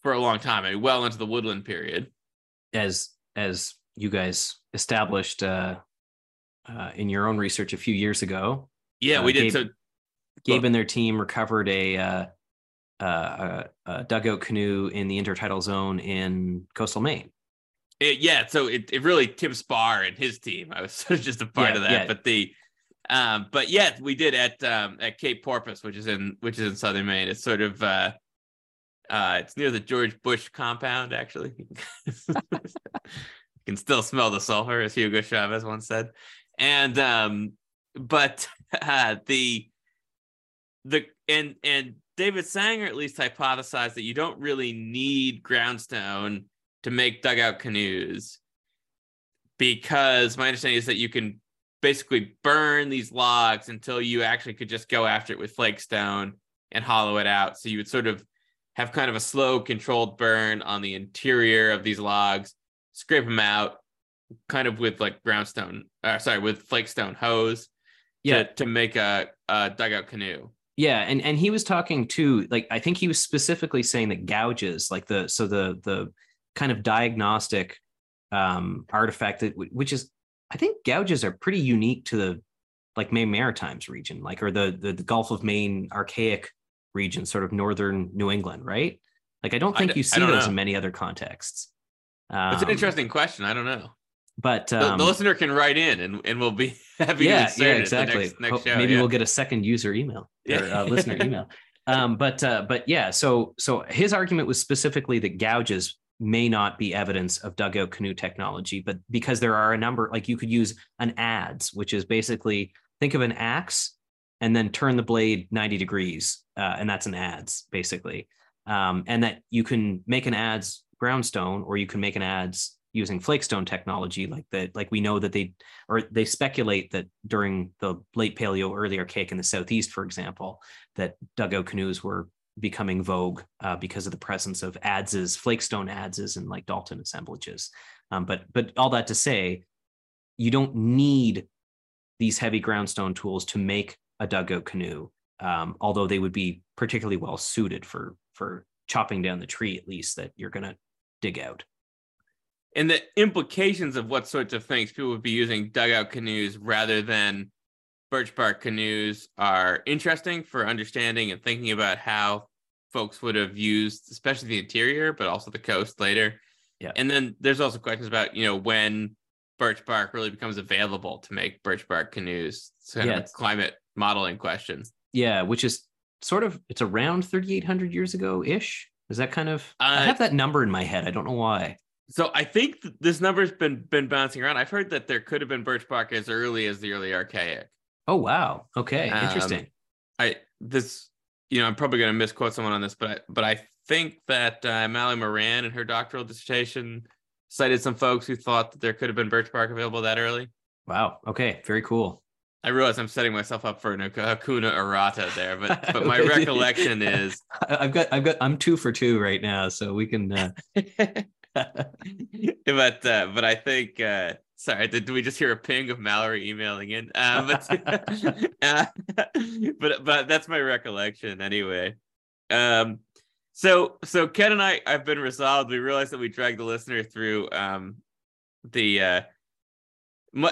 for a long time, I mean, well into the woodland period. As as you guys established uh, uh, in your own research a few years ago. Yeah, uh, we did. Gabe, so Gabe and their team recovered a, uh, uh, a, a, dugout canoe in the intertidal zone in coastal Maine. It, yeah, so it, it really Tim Spahr and his team. I was sort of just a part yeah, of that, yeah. but the um, but yeah, we did at um, at Cape Porpoise, which is in which is in southern Maine. It's sort of uh, uh, it's near the George Bush compound, actually. you can still smell the sulfur, as Hugo Chavez once said. And um, but uh, the the and and David Sanger at least hypothesized that you don't really need groundstone to make dugout canoes because my understanding is that you can basically burn these logs until you actually could just go after it with flakestone and hollow it out. So you would sort of have kind of a slow, controlled burn on the interior of these logs, scrape them out, kind of with like groundstone, uh, sorry, with flakestone hose, yeah, to, to make a, a dugout canoe. Yeah, and and he was talking too, like I think he was specifically saying that gouges, like the so the the kind of diagnostic um artifact that which is I think gouges are pretty unique to the like Maine Maritimes region, like or the, the, the Gulf of Maine archaic region, sort of northern New England, right? Like I don't think you see those know. in many other contexts. Um, it's an interesting question. I don't know. But um, the, the, um, listener can write in, and, and we'll be happy yeah, to yeah, exactly. Next, next show, Maybe yeah. we'll get a second user email or uh, listener email. Um, but uh, but yeah, so so his argument was specifically that gouges may not be evidence of dugout canoe technology, but because there are a number, like you could use an adze, which is basically think of an axe and then turn the blade 90 degrees, uh, and that's an adze basically. Um, and that you can make an adze groundstone, or you can make an adze using flakestone technology, like that. Like we know that they, or they speculate that during the late Paleo, early Archaic in the southeast, for example, that dugout canoes were becoming vogue uh, because of the presence of adzes, flakestone adzes, and like Dalton assemblages. Um, but but all that to say, you don't need these heavy groundstone tools to make a dugout canoe, um, although they would be particularly well suited for for chopping down the tree at least that you're going to dig out. And the implications of what sorts of things people would be using dugout canoes rather than birch bark canoes are interesting for understanding and thinking about how folks would have used, especially the interior, but also the coast later. Yeah. And then there's also questions about, you know, when birch bark really becomes available to make birch bark canoes. It's kind yeah. of climate modeling question. Yeah, which is sort of it's around 3,800 years ago ish. Is that kind of? Uh, I have that number in my head. I don't know why. So I think this number's been been bouncing around. I've heard that there could have been birch bark as early as the early Archaic. Oh wow. Okay. Um, Interesting. I this you know I'm probably going to misquote someone on this, but I, but I think that uh, Mallory Moran in her doctoral dissertation cited some folks who thought that there could have been birch bark available that early. Wow. Okay. Very cool. I realize I'm setting myself up for an Hakuna Errata there, but but my recollection is I've got I've got I'm two for two right now, so we can. Uh... but uh, but I think uh, sorry, did, did we just hear a ping of Mallory emailing in? Uh, but uh, but but that's my recollection anyway. Um, so so Ken and I I've been resolved. We realized that we dragged the listener through um the uh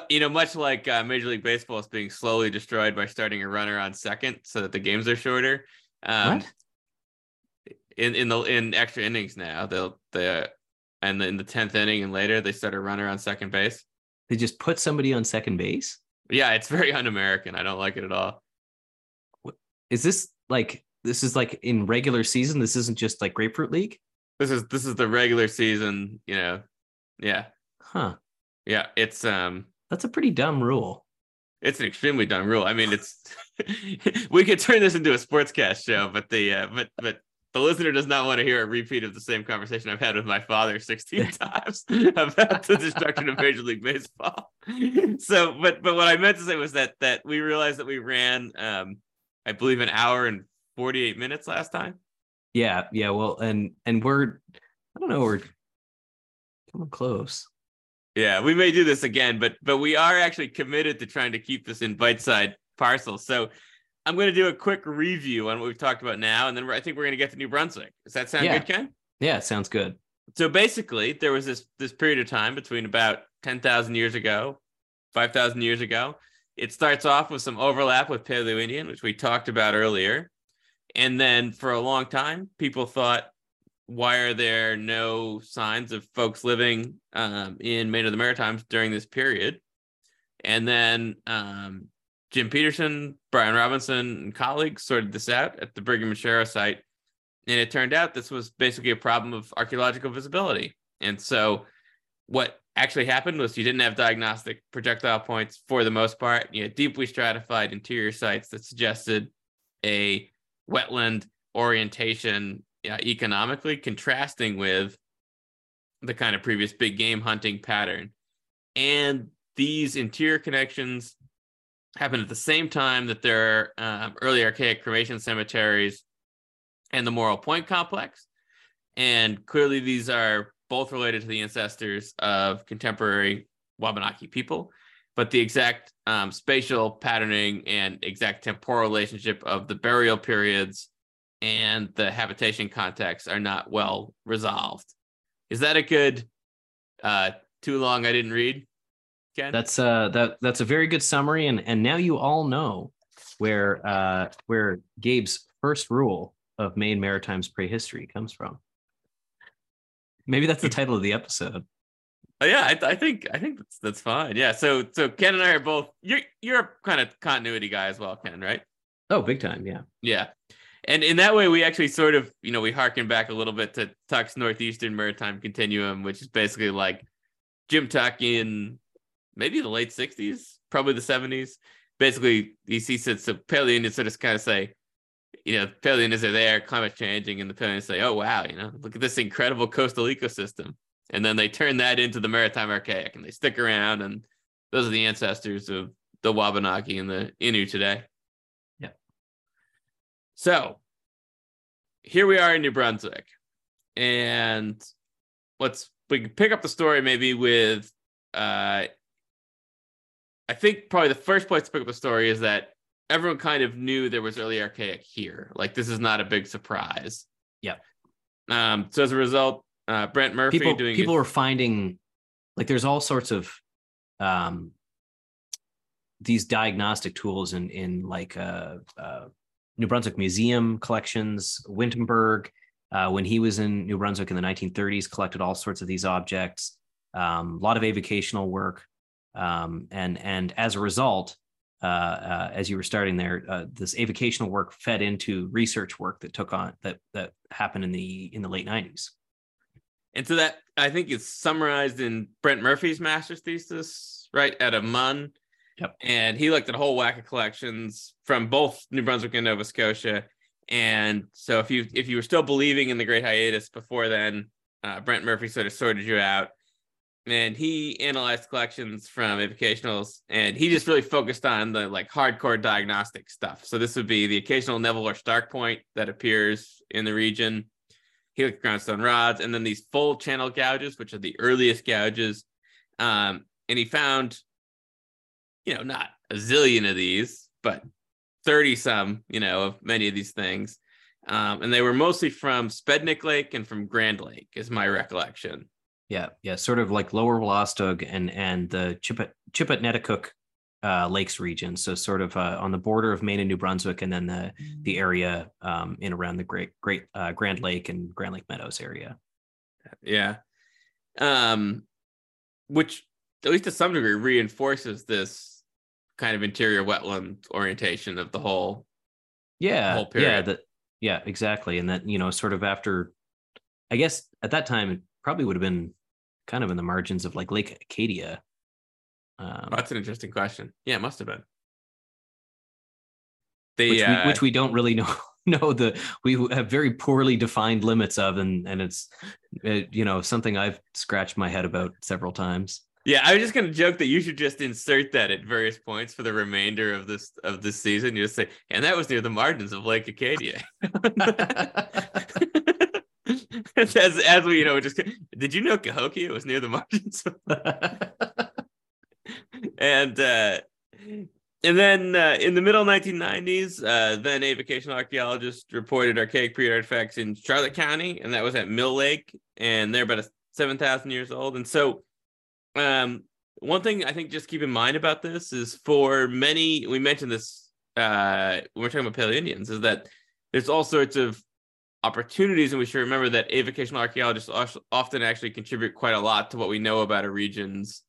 you know, much like uh, Major League Baseball is being slowly destroyed by starting a runner on second, so that the games are shorter. Um, what? In in the in extra innings now, they'll the and in the tenth inning and later they start a runner on second base. They just put somebody on second base. Yeah, it's very un-American. I don't like it at all. Is this like this is like in regular season? This isn't just like Grapefruit League. This is this is the regular season. You know, yeah. Huh. Yeah, it's um that's a pretty dumb rule. It's an extremely dumb rule. I mean, it's we could turn this into a sportscast show, but the uh, but but the listener does not want to hear a repeat of the same conversation I've had with my father 16 times about the destruction of Major League Baseball. So, but but what I meant to say was that that we realized that we ran um I believe an hour and 48 minutes last time. Yeah, yeah, well, and and we're I don't know, we're coming close. Yeah, we may do this again, but but we are actually committed to trying to keep this in bite-sized parcels. So I'm going to do a quick review on what we've talked about now, and then I think we're going to get to New Brunswick. Does that sound yeah. good, Ken? Yeah, sounds good. So basically, there was this this period of time between about ten thousand years ago, five thousand years ago. It starts off with some overlap with Paleo Indian, which we talked about earlier, and then for a long time, people thought why are there no signs of folks living um, in Maine of the Maritimes during this period? And then um, Jim Petersen, Brian Robinson, and colleagues sorted this out at the Brigham and Sharrow site. And it turned out this was basically a problem of archaeological visibility. And so, what actually happened was you didn't have diagnostic projectile points for the most part. You had deeply stratified interior sites that suggested a wetland orientation yeah, economically, contrasting with the kind of previous big game hunting pattern. And these interior connections happen at the same time that there are um, early archaic cremation cemeteries and the Morrill Point complex. And clearly, these are both related to the ancestors of contemporary Wabanaki people, but the exact um, spatial patterning and exact temporal relationship of the burial periods and the habitation context are not well resolved. Is that a good uh too long I didn't read? Ken? That's uh that that's a very good summary and and now you all know where uh where Gabe's first rule of Maine Maritime's prehistory comes from. Maybe that's the title of the episode. Oh, yeah, I, I, think I think that's that's fine. Yeah, so so Ken and I are both you're you're a kind of continuity guy as well, Ken, right? Oh, big time, yeah. Yeah and in that way, we actually sort of, you know, we harken back a little bit to Tuck's Northeastern Maritime Continuum, which is basically like Jim Tuck in maybe the late 60s, probably the 70s. Basically, he it. So Paleo sort of kind of say, you know, Paleo are there, climate changing, and the Paleo say, oh, wow, you know, look at this incredible coastal ecosystem. And then they turn that into the Maritime Archaic and they stick around. And those are the ancestors of the Wabanaki and the Innu today. Yeah. So here we are in New Brunswick, and let's we can pick up the story maybe with uh I think probably the first place to pick up the story is that everyone kind of knew there was early archaic here. Like this is not a big surprise. Yeah. Um, so as a result, uh, Brent Murphy people, doing people a- were finding like there's all sorts of um these diagnostic tools in in like uh, uh New Brunswick Museum collections. Wintemberg, uh, when he was in New Brunswick in the 1930s, collected all sorts of these objects. Um, a lot of avocational work, um, and and as a result, uh, uh, as you were starting there, uh, this avocational work fed into research work that took on that that happened in the in the late 90s. And so that I think is summarized in Brent Murphy's master's thesis, right, at a MUN Yep. And he looked at a whole whack of collections from both New Brunswick and Nova Scotia. And so if you if you were still believing in the Great Hiatus before then, uh, Brent Murphy sort of sorted you out. And he analyzed collections from avocationals and he just really focused on the like hardcore diagnostic stuff. So this would be the occasional neville or stark point that appears in the region helix groundstone rods and then these full channel gouges which are the earliest gouges. Um, and he found you know not a zillion of these but 30 some you know of many of these things. Um, and they were mostly from spednic lake and from grand lake is my recollection yeah, yeah, sort of like Lower Wolastoq and and the Chipet Chiputneticook uh, Lakes region. So sort of uh, on the border of Maine and New Brunswick, and then the the mm. area um, in around the Great Great uh, Grand Lake and Grand Lake Meadows area. Yeah, um, which at least to some degree reinforces this kind of interior wetland orientation of the whole. Yeah, whole period. yeah, that yeah, exactly, and that you know, sort of after, I guess at that time it probably would have been kind of in the margins of like Lake Acadia. Um, That's an interesting question. Yeah, it must have been. They, which, uh, we, which we don't really know know the we have very poorly defined limits of and and it's it, uh, you know something I've scratched my head about several times. Yeah, I was just gonna joke that you should just insert that at various points for the remainder of this of this season. You just say, and that was near the margins of Lake Acadia. as as we you know just did you know Cahokia was near the margins? And uh and then uh, in the middle 1990s uh then a vocational archaeologist reported archaic period artifacts in charlotte county and that was at mill lake and they're about 7000 years old. And so um one thing i think just keep in mind about this is for many we mentioned this uh when we're talking about paleo indians is that there's all sorts of opportunities, and we should remember that avocational archaeologists often actually contribute quite a lot to what we know about a region's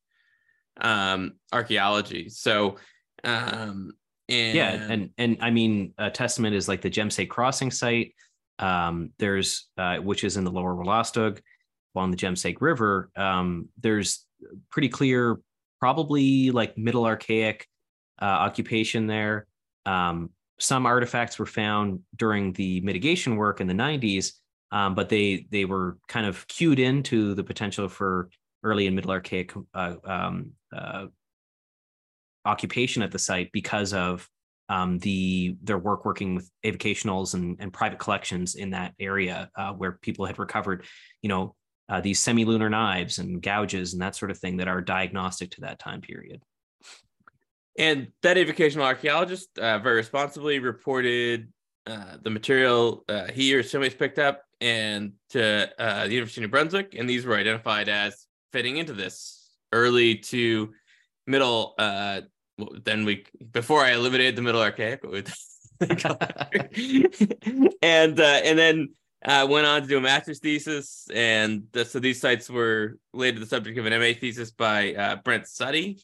um, archaeology. So, um, and yeah, and and I mean, a testament is like the Jemseg Crossing site. Um, there's uh, which is in the Lower Wolastoq along the Jemseg River. Um, there's pretty clear, probably like Middle Archaic uh, occupation there. Um, some artifacts were found during the mitigation work in the 90s, um, but they they were kind of cued into the potential for early and middle archaic uh, um, uh, occupation at the site because of um, the their work working with avocationals and, and private collections in that area uh, where people had recovered, you know, uh, these semi-lunar knives and gouges and that sort of thing that are diagnostic to that time period. And that avocational archaeologist uh, very responsibly reported uh, the material uh, he or somebody's picked up and to uh, the University of New Brunswick, and these were identified as fitting into this early to middle. Uh, then we before I eliminated the middle archaic, and uh, and then uh, went on to do a master's thesis, and so these sites were later the subject of an MA thesis by uh, Brent Suttie,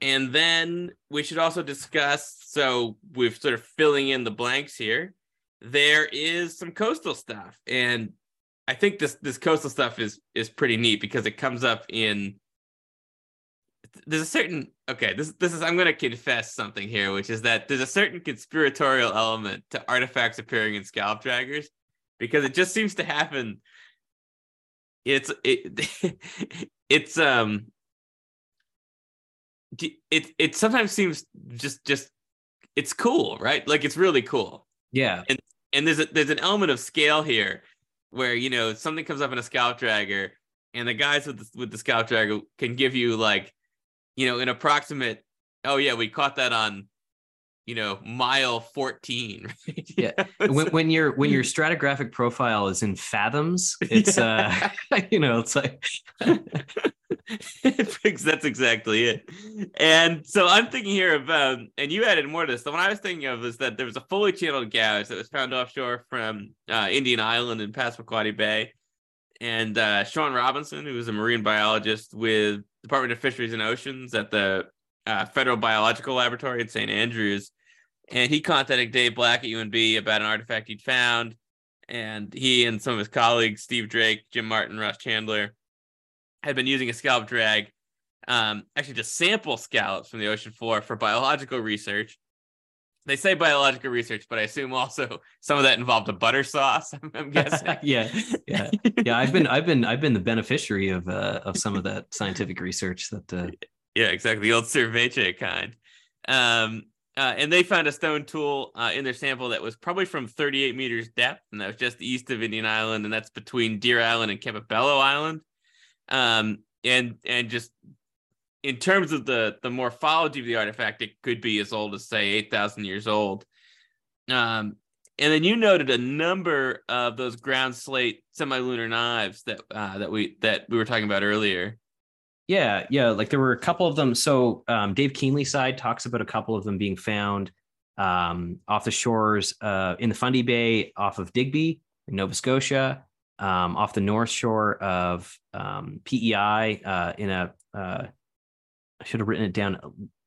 and then we should also discuss so we're sort of filling in the blanks here. There is some coastal stuff. And I think this this coastal stuff is is pretty neat because it comes up in there's a certain okay this this is i'm going to confess something here which is that there's a certain conspiratorial element to artifacts appearing in scallop draggers because it just seems to happen it's it it's um it it sometimes seems just just it's cool, right? Like it's really cool. Yeah. And and there's a there's an element of scale here where you know something comes up in a scallop dragger and the guys with the, with the scallop dragger can give you like you know an approximate oh yeah we caught that on you know mile 14 right? yeah when, when your when your stratigraphic profile is in fathoms it's yeah. uh you know it's like that's exactly it. And so I'm thinking here about, and you added more to this. The one I was thinking of is that there was a fully channeled gouge that was found offshore from uh, Indian Island in Passamaquoddy Bay. And uh, Sean Robinson, who was a marine biologist with Department of Fisheries and Oceans at the uh, Federal Biological Laboratory at St. Andrews, and he contacted Dave Black at UNB about an artifact he'd found. And he and some of his colleagues, Steve Drake, Jim Martin, Russ Chandler, had been using a scallop drag, um, actually to sample scallops from the ocean floor for biological research. they say biological research, but I assume also some of that involved a butter sauce. I'm guessing. yeah, yeah, yeah. I've been, I've been, I've been the beneficiary of uh, of some of that scientific research. That uh... yeah, exactly, the old ceviche kind. Um, uh, and they found a stone tool uh, in their sample that was probably from 38 meters depth, and that was just east of Indian Island, and that's between Deer Island and Campobello Island. Um, and and just in terms of the the morphology of the artifact, it could be as old as say eight thousand years old. Um, and then you noted a number of those ground slate semilunar knives that uh, that we that we were talking about earlier. Yeah, yeah, like there were a couple of them. So um, Dave Keenlyside talks about a couple of them being found um, off the shores uh, in the Fundy Bay off of Digby in Nova Scotia, um, off the north shore of um, PEI uh, in a uh, I should have written it down.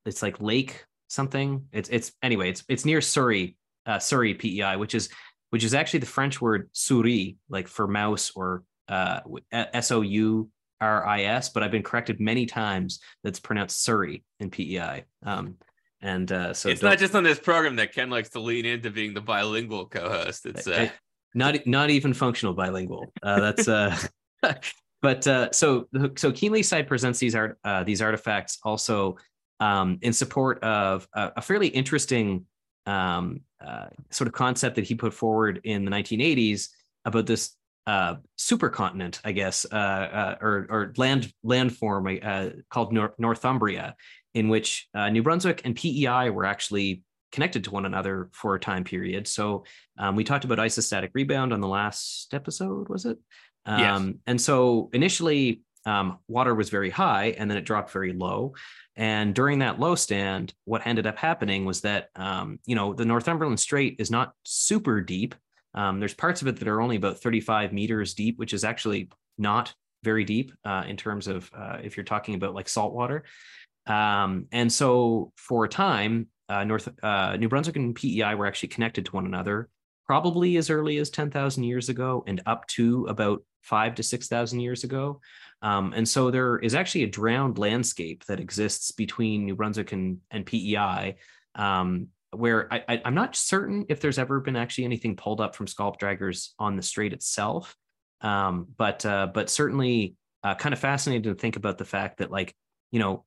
It's like Lake something. It's it's anyway. It's it's near Surrey, uh, Surrey PEI, which is which is actually the French word souris, like for mouse or uh, S O U R I S. But I've been corrected many times that's pronounced Surrey in PEI. Um, and uh, so it's not just on this program that Ken likes to lean into being the bilingual co-host. It's uh... not not even functional bilingual. Uh, that's uh, but uh, so so Keenlyside presents these art uh, these artifacts also um, in support of a, a fairly interesting um, uh, sort of concept that he put forward in the 1980s about this uh, supercontinent, I guess, uh, uh, or or land landform uh, called Nor- Northumbria, in which uh, New Brunswick and PEI were actually connected to one another for a time period. So um, we talked about isostatic rebound on the last episode, was it? Um, yes. And so initially, um, water was very high and then it dropped very low. And during that low stand, what ended up happening was that, um, you know, the Northumberland Strait is not super deep. Um, there's parts of it that are only about 35 meters deep, which is actually not very deep uh, in terms of uh, if you're talking about like salt water. Um, and so for a time, uh, North uh, New Brunswick and PEI were actually connected to one another, probably as early as 10,000 years ago and up to about five to 6,000 years ago. Um, and so there is actually a drowned landscape that exists between New Brunswick and, and PEI, um, where I, am not certain if there's ever been actually anything pulled up from scallop draggers on the strait itself. Um, but uh, but certainly uh, kind of fascinating to think about the fact that like you know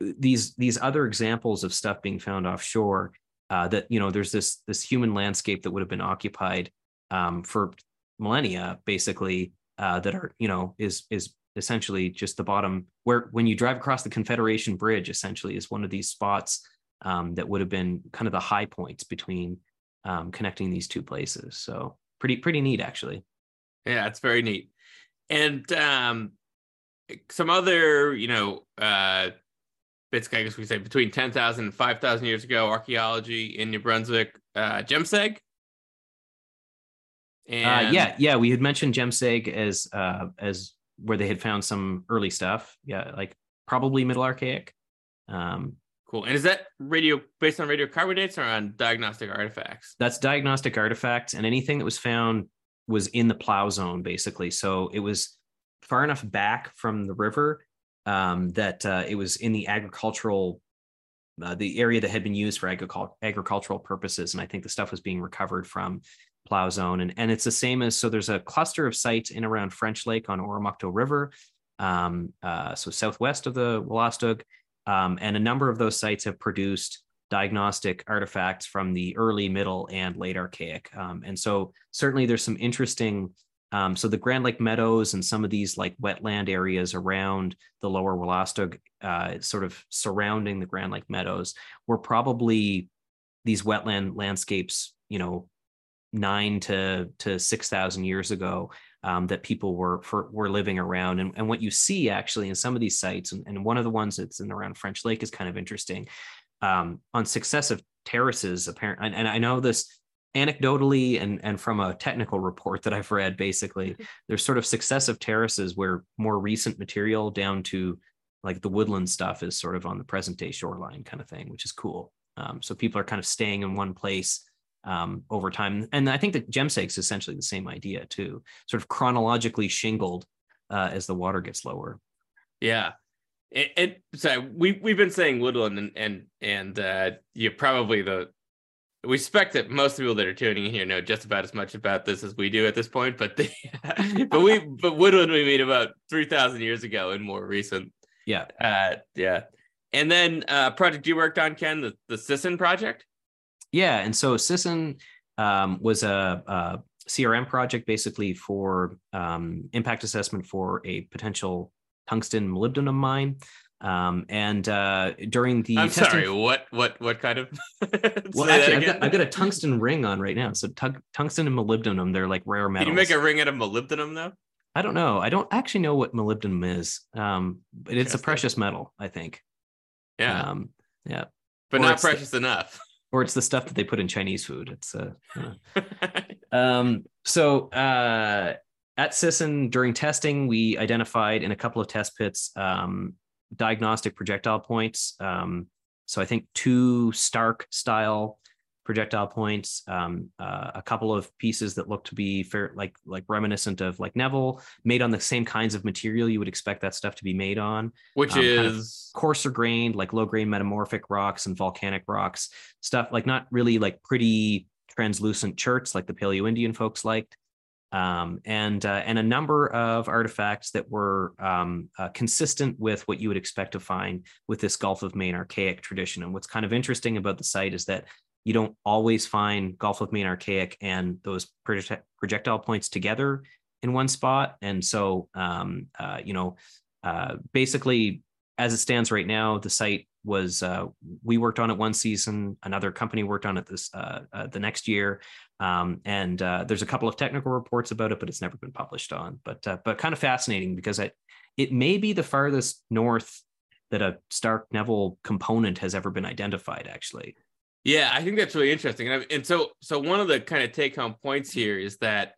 these these other examples of stuff being found offshore uh, that you know there's this this human landscape that would have been occupied um, for millennia basically uh, that are you know is is essentially just the bottom where when you drive across the Confederation Bridge essentially is one of these spots um, that would have been kind of the high points between um, connecting these two places. So pretty pretty neat actually. Yeah, it's very neat. And um, some other you know uh, bits, I guess we say between 10,000 and 5,000 years ago, archaeology in New Brunswick, uh, Jemseg uh, and... Uh, yeah, yeah, we had mentioned Jemseg as uh, as where they had found some early stuff. Yeah, like probably Middle Archaic. Um, cool. And is that radio based on radiocarbon dates or on diagnostic artifacts? That's diagnostic artifacts, and anything that was found was in the plow zone, basically. So it was far enough back from the river um, that uh, it was in the agricultural uh, the area that had been used for agricul- agricultural purposes. And I think the stuff was being recovered from plow zone. And, and it's the same as so there's a cluster of sites in around French Lake on Oromocto River, um, uh, so southwest of the Wolastoq. Um, and a number of those sites have produced diagnostic artifacts from the early, middle, and late Archaic. Um, and so certainly there's some interesting. Um, so the Grand Lake Meadows and some of these like wetland areas around the lower Wolastoq, uh, sort of surrounding the Grand Lake Meadows, were probably these wetland landscapes, you know, nine to to six thousand years ago um, that people were for, were living around. And, and what you see actually in some of these sites, and, and one of the ones that's in around French Lake is kind of interesting. Um, on successive terraces, apparent, and, and I know this anecdotally and and from a technical report that I've read, basically, there's sort of successive terraces where more recent material down to like the woodland stuff is sort of on the present day shoreline kind of thing, which is cool. Um, so people are kind of staying in one place um, over time. And I think that Jemseg is essentially the same idea too, sort of chronologically shingled uh, as the water gets lower. Yeah. It, it so we we've been saying woodland and and and uh, you probably the we suspect that most people that are tuning in here know just about as much about this as we do at this point, but they, but we but Woodland we made about three thousand years ago and more recent. Yeah. Uh, yeah. And then uh project you worked on, Ken, the, the Sisson project. Yeah, and so Sisson um, was a, a, CRM project basically for um, impact assessment for a potential tungsten molybdenum mine. Um, and uh, during the I'm testing, sorry, what what what kind of well, actually, I've got, I've got a tungsten ring on right now. So tung- tungsten and molybdenum, they're like rare metals. Can you make a ring out of molybdenum though? I don't know. I don't actually know what molybdenum is, um, but it's a precious metal, I think. Yeah, Um, yeah. but or not it's the- precious enough. Or it's the stuff that they put in Chinese food. It's uh, uh, Um, so uh, at Sisson during testing, we identified in a couple of test pits um, diagnostic projectile points. Um, so I think two Stark style projectile points, um, uh, a couple of pieces that look to be fair, like like reminiscent of like Neville, made on the same kinds of material you would expect that stuff to be made on Which um, kind of is coarser grained, like low grain metamorphic rocks and volcanic rocks, stuff like not really like pretty translucent cherts like the Paleo Indian folks liked. Um, and uh, and a number of artifacts that were um, uh, consistent with what you would expect to find with this Gulf of Maine archaic tradition. And what's kind of interesting about the site is that you don't always find Gulf of Maine archaic and those project- projectile points together in one spot. And so, um, uh, you know, uh, basically, as it stands right now, the site was uh, we worked on it one season, another company worked on it this uh, uh, the next year, um, and uh, there's a couple of technical reports about it, but it's never been published on. But but kind of fascinating because it it may be the farthest north that a Stark Neville component has ever been identified. Actually, Yeah, I think that's really interesting. And, I, and so, so one of the kind of take home points here is that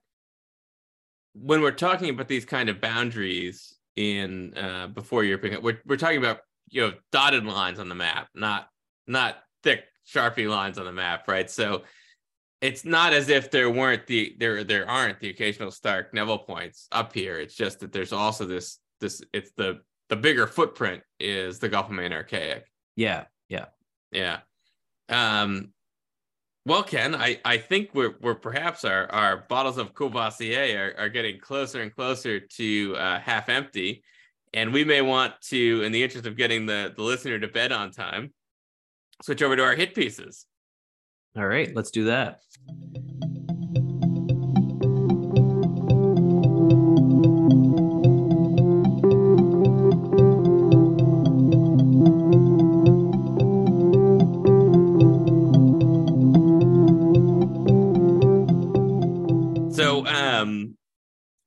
when we're talking about these kind of boundaries in uh, before European, we're we're talking about you know dotted lines on the map, not not thick sharpie lines on the map, right? So it's not as if there weren't the there there aren't the occasional stark Neville points up here. It's just that there's also this this it's the the bigger footprint is the Gulf of Maine archaic. yeah, yeah. Yeah. Um, well, Ken, I, I think we're, we're perhaps our, our bottles of Courvoisier are, are getting closer and closer to uh, half empty. And we may want to, in the interest of getting the, the listener to bed on time, switch over to our hit pieces. All right, let's do that.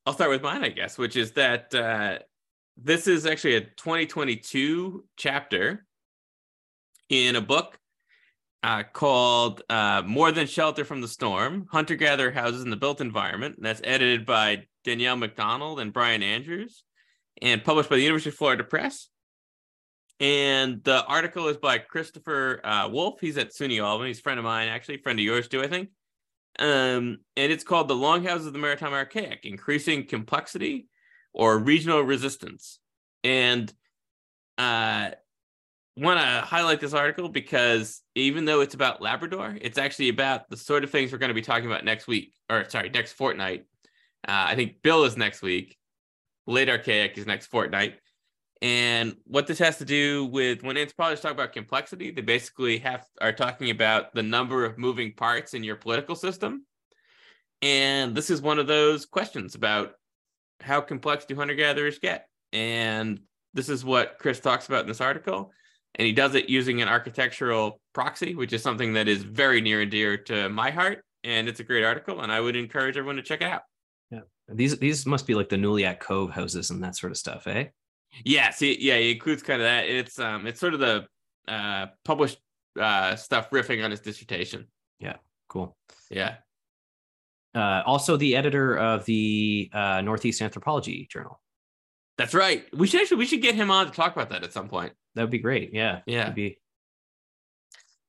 I'll start with mine, I guess, which is that uh, this is actually a 2022 chapter in a book uh, called uh, More Than Shelter from the Storm Hunter Gatherer Houses in the Built Environment. And that's edited by Danielle McDonald and Brian Andrews and published by the University of Florida Press. And the article is by Christopher uh, Wolff. He's at SUNY Albany. He's a friend of mine, actually, friend of yours too, I think. Um, and it's called The Longhouses of the Maritime Archaic Increasing Complexity or Regional Resistance. And uh, want to highlight this article because even though it's about Labrador, it's actually about the sort of things we're going to be talking about next week, or sorry, next fortnight. Uh, I think Bill is next week. Late Archaic is next fortnight. And what this has to do with when anthropologists talk about complexity, they basically have are talking about the number of moving parts in your political system. And this is one of those questions about how complex do hunter gatherers get? And this is what Chris talks about in this article. And he does it using an architectural proxy, which is something that is very near and dear to my heart. And it's a great article, and I would encourage everyone to check it out. Yeah. These these must be like the Nulliak Cove houses and that sort of stuff, eh? Yeah, see, yeah, it includes kind of that. It's um, it's sort of the uh published uh stuff riffing on his dissertation. Yeah, cool. Yeah. Uh, also, the editor of the uh, Northeast Anthropology Journal. That's right. We should actually we should get him on to talk about that at some point. That would be great. Yeah. Yeah. Be.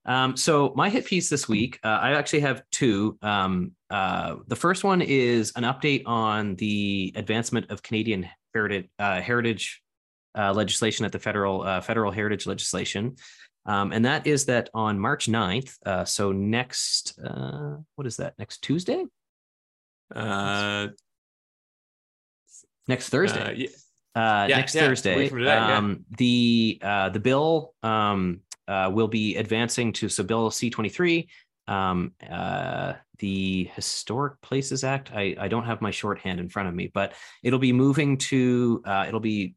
Um, so my hit piece this week, uh, I actually have two. Um, uh, the first one is an update on the advancement of Canadian heritage, uh, heritage uh, legislation at the federal uh, federal heritage legislation. Um, and that is that on March 9th, uh, so next, uh, what is that, next Tuesday? Uh, next Thursday. uh, yeah. uh, Yeah, next yeah, Thursday. from today, yeah. um, The uh, the bill um, uh, will be advancing to so Bill C twenty three, um, uh, the Historic Places Act. I I don't have my shorthand in front of me, but it'll be moving to uh, it'll be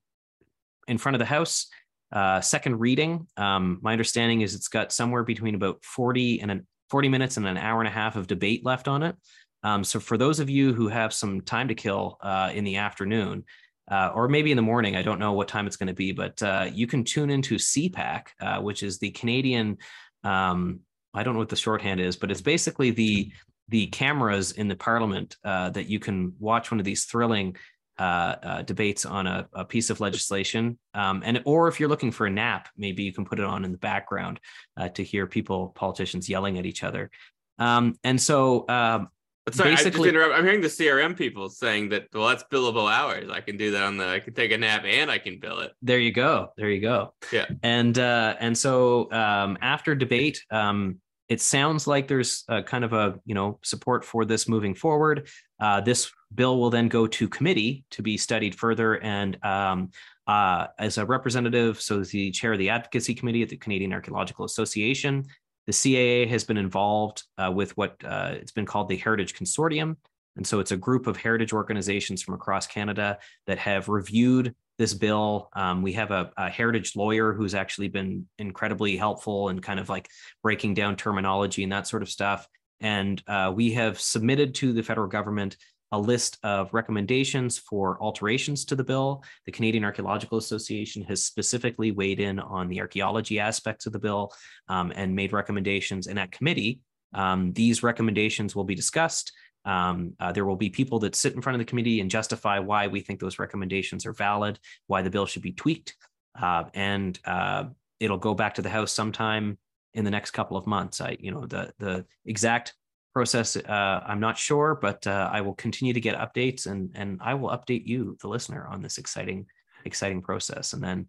in front of the House. Uh, second reading. Um, my understanding is it's got somewhere between about forty and an, forty minutes and an hour and a half of debate left on it. Um, so for those of you who have some time to kill uh, in the afternoon, uh, or maybe in the morning. I don't know what time it's going to be, but uh, you can tune into CPAC, uh, which is the Canadian. Um, I don't know what the shorthand is, but it's basically the the cameras in the Parliament uh, that you can watch one of these thrilling uh, uh, debates on a, a piece of legislation, um, and or if you're looking for a nap, maybe you can put it on in the background uh, to hear people, politicians yelling at each other. Um, and so um, sorry, I just Basically- interrupt. I'm hearing the CRM people saying that well, that's billable hours. I can do that on the. I can take a nap and I can bill it. there you go there you go Yeah. and uh and so um after debate um it sounds like there's a kind of a you know support for this moving forward uh this bill will then go to committee to be studied further and um uh as a representative so the chair of the advocacy committee at the canadian archaeological association the caa has been involved uh, with what uh, it's been called the heritage consortium and so it's a group of heritage organizations from across canada that have reviewed this bill. Um, we have a, a heritage lawyer who's actually been incredibly helpful and kind of like breaking down terminology and that sort of stuff. And uh, we have submitted to the federal government a list of recommendations for alterations to the bill. The Canadian Archaeological Association has specifically weighed in on the archaeology aspects of the bill um, and made recommendations. And at committee, um, these recommendations will be discussed. Um, uh, there will be people that sit in front of the committee and justify why we think those recommendations are valid, why the bill should be tweaked, uh, and uh, it'll go back to the House sometime in the next couple of months. I, you know, the the exact process uh, I'm not sure, but uh, I will continue to get updates and and I will update you, the listener, on this exciting exciting process. And then,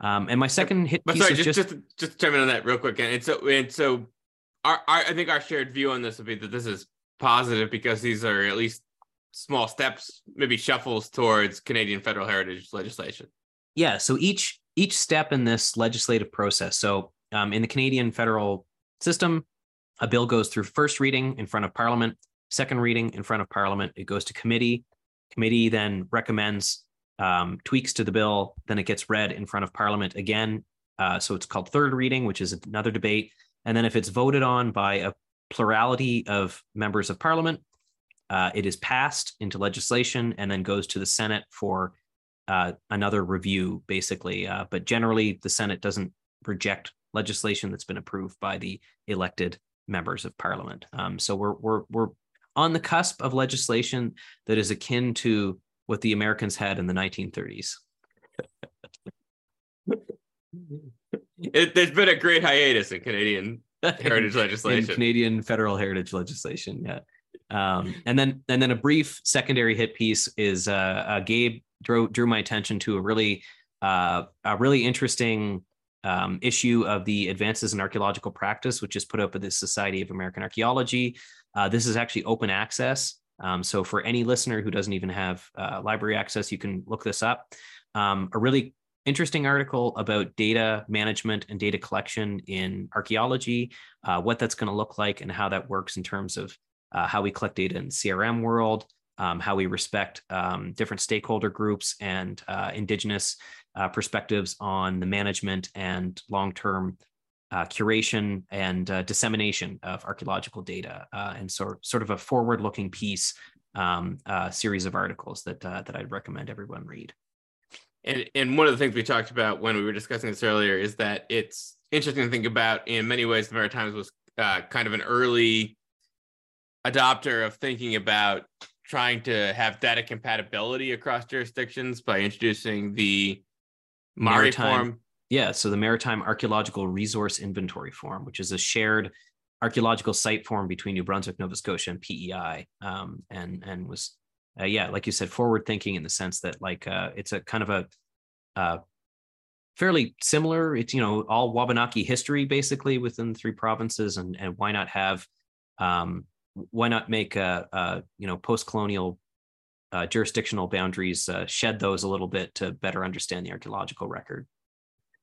um, and my second hit But piece sorry, just just, just just to chime in on that real quick. And so and so, our, our I think our shared view on this would be that this is positive because these are at least small steps, maybe shuffles towards Canadian federal heritage legislation. yeah so each each step in this legislative process so um, in the canadian federal system a bill goes through first reading in front of parliament second reading in front of parliament. It goes to committee. Committee then recommends um, tweaks to the bill. Then it gets read in front of parliament again. Uh, so it's called third reading which is another debate. And then if it's voted on by a plurality of members of parliament uh, it is passed into legislation and then goes to the senate for uh, another review, basically. Uh, but generally, the Senate doesn't reject legislation that's been approved by the elected members of Parliament. Um, so we're we're we're on the cusp of legislation that is akin to what the Americans had in the 1930s. It, there's been a great hiatus in Canadian heritage in legislation. Canadian federal heritage legislation. Yeah. Um, and then and then a brief secondary hit piece is uh, uh, Gabe drew drew my attention to a really uh, a really interesting um, issue of the Advances in Archaeological Practice, which is put up by the Society of American Archaeology. Uh, this is actually open access. Um, so for any listener who doesn't even have uh, library access, you can look this up. Um, a really interesting article about data management and data collection in archaeology, uh, what that's going to look like, and how that works in terms of uh, how we collect data in CRM world, um, how we respect um, different stakeholder groups and uh, indigenous uh, perspectives on the management and long-term uh, curation and uh, dissemination of archaeological data, uh, and so sort of a forward-looking piece um, uh, series of articles that uh, that I'd recommend everyone read. And and one of the things we talked about when we were discussing this earlier is that it's interesting to think about. In many ways, the Maritimes was kind of an early adopter of thinking about trying to have data compatibility across jurisdictions by introducing the MARI Maritime- form. Yeah, so the Maritime Archaeological Resource Inventory Form, which is a shared archaeological site form between New Brunswick, Nova Scotia, and PEI, um, and and was, uh, yeah, like you said, forward thinking in the sense that like uh, it's a kind of a uh, fairly similar. It's you know all Wabanaki history basically within three provinces, and and why not have um, why not make a, a you know post colonial uh, jurisdictional boundaries uh, shed those a little bit to better understand the archaeological record.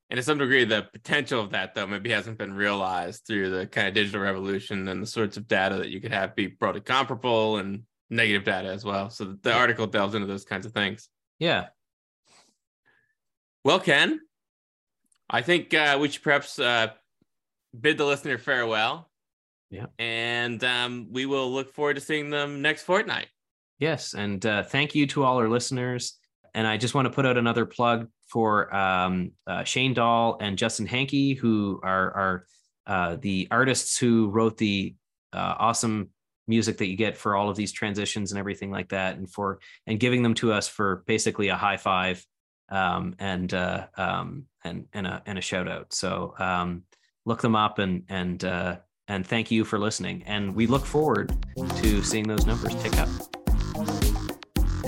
And to some degree, the potential of that, though, maybe hasn't been realized through the kind of digital revolution and the sorts of data that you could have be broadly comparable and negative data as well. So the article delves into those kinds of things. Yeah. Well, Ken, I think uh, we should perhaps uh, bid the listener farewell. Yeah. And um, we will look forward to seeing them next fortnight. Yes. And uh, thank you to all our listeners. And I just want to put out another plug for um, uh, Shane Dahl and Justin Hankey, who are, are uh, the artists who wrote the uh, awesome music that you get for all of these transitions and everything like that, and for and giving them to us for basically a high five um, and uh, um, and and a and a shout out. So um, look them up and and uh, and thank you for listening. And we look forward to seeing those numbers tick up.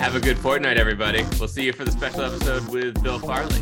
Have a good fortnight, everybody. We'll see you for the special episode with Bill Farley.